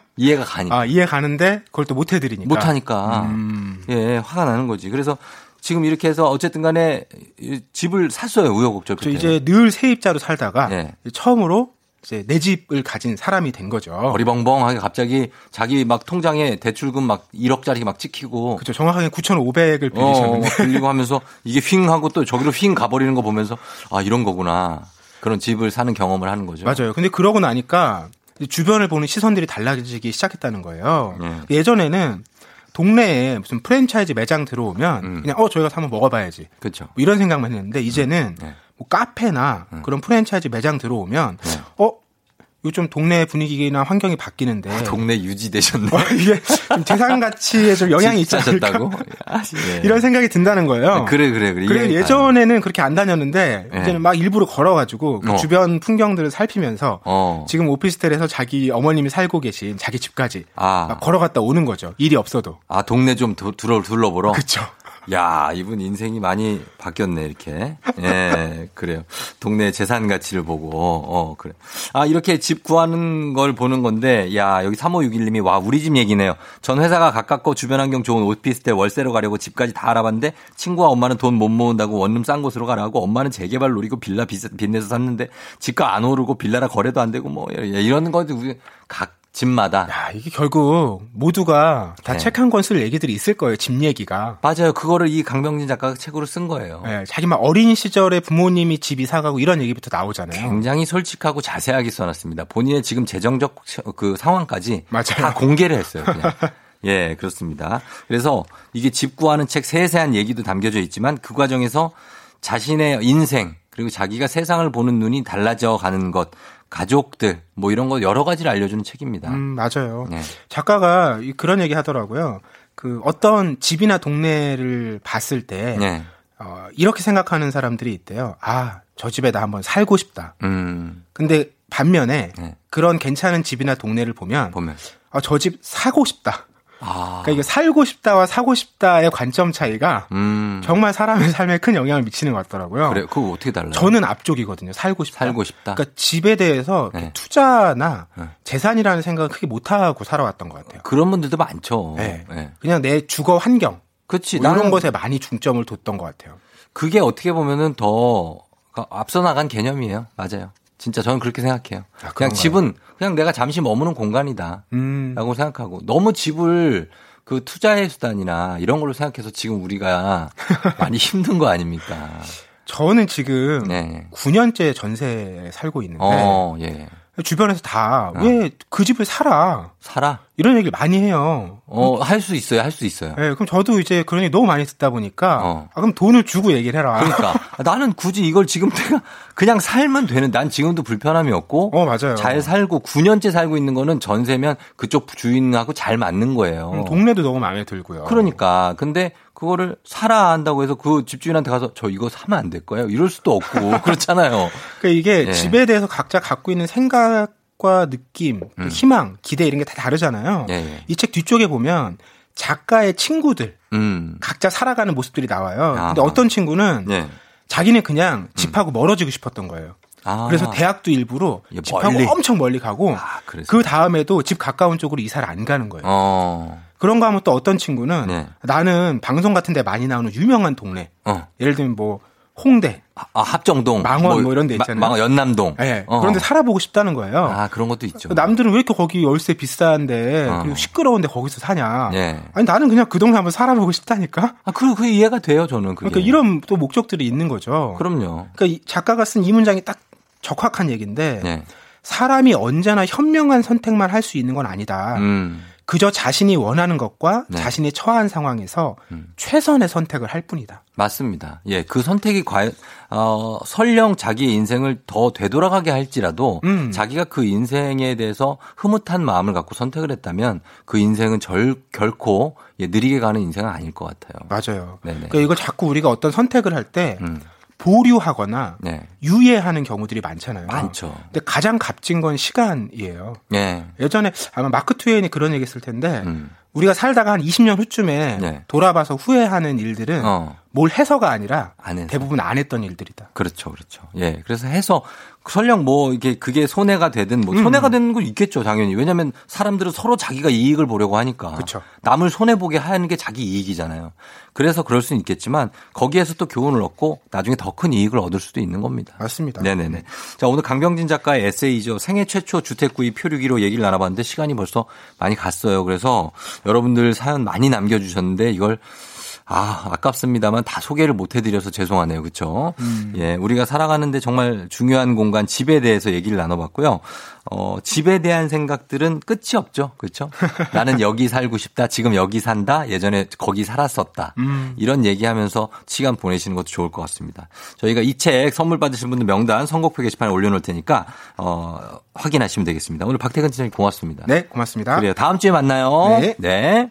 (laughs) 이해가 가니까. 아, 이해 가는데 그걸 또 못 해드리니까. 못 하니까. 음. 예, 화가 나는 거지. 그래서 지금 이렇게 해서 어쨌든 간에 이 집을 샀어요. 우여곡절 저 끝에. 이제 늘 세입자로 살다가 예. 처음으로 이제 내 집을 가진 사람이 된 거죠. 어리벙벙하게 갑자기 자기 막 통장에 대출금 막 1억짜리 막 찍히고 그렇죠. 정확하게 9,500을 어, 빌리셨는데. 막 빌리고 하면서 이게 휙 하고 또 저기로 휙 가버리는 거 보면서 아 이런 거구나 그런 집을 사는 경험을 하는 거죠. 맞아요. 근데 그러고 나니까 주변을 보는 시선들이 달라지기 시작했다는 거예요. 예. 예전에는 동네에 무슨 프랜차이즈 매장 들어오면 음. 그냥 어 저희가 한번 먹어봐야지 그렇죠. 뭐 이런 생각만 했는데 이제는 네. 뭐 카페나 그런 프랜차이즈 매장 들어오면 네. 어 요즘 동네 분위기나 환경이 바뀌는데 아, 동네 유지되셨네. 이게 좀 재산 가치에 좀 (laughs) 영향이 있지 않을까? 예. 이런 생각이 든다는 거예요. 그래 그래 그래. 그래 이해가 예전에는 그렇게 안 다녔는데 예. 이제는 막 일부러 걸어가지고 그 어. 주변 풍경들을 살피면서 어. 지금 오피스텔에서 자기 어머님이 살고 계신 자기 집까지 아. 막 걸어갔다 오는 거죠. 일이 없어도. 아 동네 좀 두- 둘러 둘러보러. 그쵸. 야 이분 인생이 많이 바뀌었네 이렇게. 예 그래요. 동네 재산 가치를 보고 어 그래. 아 이렇게 집 구하는 걸 보는 건데 야 여기 3561님이 와 우리 집 얘기네요. 전 회사가 가깝고 주변 환경 좋은 오피스텔 월세로 가려고 집까지 다 알아봤는데 친구와 엄마는 돈 못 모은다고 원룸 싼 곳으로 가라고 엄마는 재개발 노리고 빌라 빚- 빚내서 샀는데 집가 안 오르고 빌라라 거래도 안 되고 뭐 이런 거각 집마다 야, 이게 결국 모두가 다 네. 책한 권 쓸 얘기들이 있을 거예요. 집 얘기가. 맞아요. 그거를 이 강병진 작가가 책으로 쓴 거예요. 예, 자기 막 어린 시절에 부모님이 집 이사 가고 이런 얘기부터 나오잖아요. 굉장히 솔직하고 자세하게 써놨습니다. 본인의 지금 재정적 그 상황까지 맞아요. 다 공개를 했어요. 그냥. (laughs) 예, 그렇습니다. 그래서 이게 집 구하는 책 세세한 얘기도 담겨져 있지만 그 과정에서 자신의 인생 그리고 자기가 세상을 보는 눈이 달라져 가는 것, 가족들 뭐 이런 거 여러 가지를 알려주는 책입니다. 음, 맞아요. 네. 작가가 이- 그런 얘기 하더라고요. 그 어떤 집이나 동네를 봤을 때 네. 어, 이렇게 생각하는 사람들이 있대요. 아, 저 집에 나 한번 살고 싶다. 음, 근데 반면에 네. 그런 괜찮은 집이나 동네를 보면 보면 아, 저 집 사고 싶다. 아, 그러니까 이게 살고 싶다와 사고 싶다의 관점 차이가 음, 정말 사람의 삶에 큰 영향을 미치는 것 같더라고요. 그래, 그거 어떻게 달라요? 저는 앞쪽이거든요. 살고 싶다. 살고 싶다. 그러니까 집에 대해서 네. 투자나 네. 재산이라는 생각을 크게 못 하고 살아왔던 것 같아요. 그런 분들도 많죠. 네. 예. 그냥 내 주거 환경 그렇지. 뭐 이런 나는 것에 많이 중점을 뒀던 것 같아요. 그게 어떻게 보면은 더 앞서 나간 개념이에요. 맞아요. 진짜 저는 그렇게 생각해요. 그냥 그런가요? 집은 그냥 내가 잠시 머무는 공간이다. 음. 라고 생각하고 너무 집을 그 투자의 수단이나 이런 걸로 생각해서 지금 우리가 (laughs) 많이 힘든 거 아닙니까? 저는 지금 네. 9년째 전세에 살고 있는데 어, 예. 주변에서 다 어. 왜그 집을 사라 살아? 이런 얘기를 많이 해요. 어, 할 수 있어요. 할 수 있어요. 네, 그럼 저도 이제 그런 얘기 너무 많이 듣다 보니까 어. 아, 그럼 돈을 주고 얘기를 해라. 그러니까 (laughs) 나는 굳이 이걸 지금 내가 그냥 살면 되는 난 지금도 불편함이 없고 어 맞아요. 잘 살고 9년째 살고 있는 거는 전세면 그쪽 주인하고 잘 맞는 거예요. 음, 동네도 너무 마음에 들고요. 그러니까 근데 그거를 사라 한다고 해서 그 집주인한테 가서 저 이거 사면 안 될 거예요. 이럴 수도 없고 (laughs) 그렇잖아요. 그러니까 이게 예. 집에 대해서 각자 갖고 있는 생각 과 느낌, 또 음. 희망, 기대 이런 게 다 다르잖아요. 예, 예. 이책 뒤쪽에 보면 작가의 친구들 음. 각자 살아가는 모습들이 나와요. 아. 근데 어떤 친구는 네. 자기는 그냥 집하고 멀어지고 싶었던 거예요. 아. 그래서 대학도 일부러 예, 집하고. 엄청 멀리 가고 아. 그 다음에도 집 가까운 쪽으로 이사를 안 가는 거예요. 어. 그런 거 하면 또 어떤 친구는 네. 나는 방송 같은 데 많이 나오는 유명한 동네. 어. 예를 들면 뭐 홍대, 아, 합정동, 망원 뭐 이런 데 있잖아요. 망원 연남동. 예, 어. 그런데 살아보고 싶다는 거예요. 아, 그런 것도 있죠. 남들은 왜 이렇게 거기 열쇠 비싼데 어. 그리고 시끄러운데 거기서 사냐? 예. 아니 나는 그냥 그 동네 한번 살아보고 싶다니까. 아, 그, 그 이해가 돼요, 저는. 그게. 그러니까 이런 또 목적들이 있는 거죠. 그럼요. 그러니까 이 작가가 쓴 이 문장이 딱 적확한 얘기인데 네. 사람이 언제나 현명한 선택만 할 수 있는 건 아니다. 음. 그저 자신이 원하는 것과 네. 자신이 처한 상황에서 음. 최선의 선택을 할 뿐이다. 맞습니다. 예, 그 선택이 과연 어 설령 자기의 인생을 더 되돌아가게 할지라도 음. 자기가 그 인생에 대해서 흐뭇한 마음을 갖고 선택을 했다면 그 인생은 절 결코 예, 느리게 가는 인생은 아닐 것 같아요. 맞아요. 네네. 그러니까 이걸 자꾸 우리가 어떤 선택을 할때 음. 보류하거나 네. 유예하는 경우들이 많잖아요. 많죠. 근데 가장 값진 건 시간이에요. 예. 예전에 아마 마크 트웨인이 그런 얘기 했을 텐데 음. 우리가 살다가 한 20년 후쯤에 네. 돌아봐서 후회하는 일들은 어. 뭘 해서가 아니라 안 해서. 대부분 안 했던 일들이다. 그렇죠, 그렇죠. 예, 그래서 해서 설령 뭐 이게 그게 손해가 되든 뭐 손해가 되는 건 있겠죠, 당연히. 왜냐하면 사람들은 서로 자기가 이익을 보려고 하니까. 그쵸. 남을 손해 보게 하는 게 자기 이익이잖아요. 그래서 그럴 수는 있겠지만 거기에서 또 교훈을 얻고 나중에 더 큰 이익을 얻을 수도 있는 겁니다. 맞습니다. 네네네. 자, 오늘 강병진 작가의 에세이죠. 생애 최초 주택 구입 표류기로 얘기를 나눠봤는데 시간이 벌써 많이 갔어요. 그래서 여러분들 사연 많이 남겨주셨는데 이걸 아, 아깝습니다만 다 소개를 못 해드려서 죄송하네요. 그쵸? 음. 예, 우리가 살아가는데 정말 중요한 공간 집에 대해서 얘기를 나눠봤고요. 어, 집에 대한 생각들은 끝이 없죠. 그렇죠? (laughs) 나는 여기 살고 싶다. 지금 여기 산다. 예전에 거기 살았었다. 음. 이런 얘기하면서 시간 보내시는 것도 좋을 것 같습니다. 저희가 이 책 선물 받으실 분들 명단 선곡표 게시판에 올려놓을 테니까 어, 확인하시면 되겠습니다. 오늘 박태근 지장님 고맙습니다. 네, 고맙습니다. 그래요. 다음 주에 만나요. 네. 네.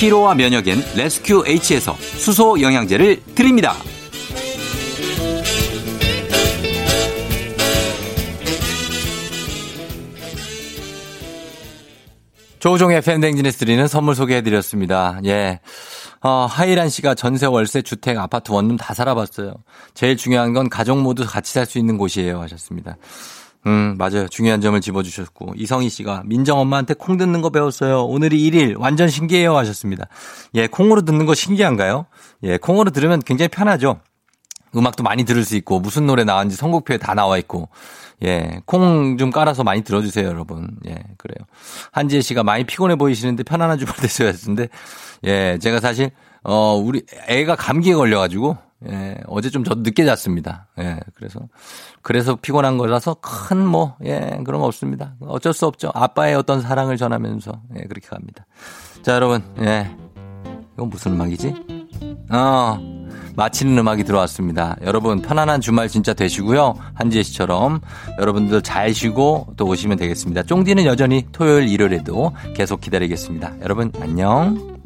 피로와 면역엔 레스큐 H에서 수소 영양제를 드립니다. 조종의 팬댕진에서 드리는 선물 소개해드렸습니다. 예. 어, 하이란 씨가 전세, 월세, 주택, 아파트, 원룸 다 살아봤어요. 제일 중요한 건 가족 모두 같이 살 수 있는 곳이에요. 하셨습니다. 음, 맞아요. 중요한 점을 집어주셨고. 이성희 씨가 민정 엄마한테 콩 듣는 거 배웠어요. 오늘이 1일. 완전 신기해요. 하셨습니다. 예, 콩으로 듣는 거 신기한가요? 예, 콩으로 들으면 굉장히 편하죠. 음악도 많이 들을 수 있고, 무슨 노래 나왔는지 선곡표에 다 나와 있고. 예, 콩 좀 깔아서 많이 들어주세요, 여러분. 예, 그래요. 한지혜 씨가 많이 피곤해 보이시는데 편안한 주말 되셔야 했는데, 예, 제가 사실, 어, 우리 애가 감기에 걸려가지고, 예, 어제 좀 저도 늦게 잤습니다. 예, 그래서, 그래서 피곤한 거라서 큰 뭐, 예, 그런 거 없습니다. 어쩔 수 없죠. 아빠의 어떤 사랑을 전하면서, 예, 그렇게 갑니다. 자, 여러분, 예. 이건 무슨 음악이지? 어, 마치는 음악이 들어왔습니다. 여러분 편안한 주말 진짜 되시고요. 한지혜 씨처럼 여러분들 잘 쉬고 또 오시면 되겠습니다. 쫑디는 여전히 토요일 일요일에도 계속 기다리겠습니다. 여러분 안녕.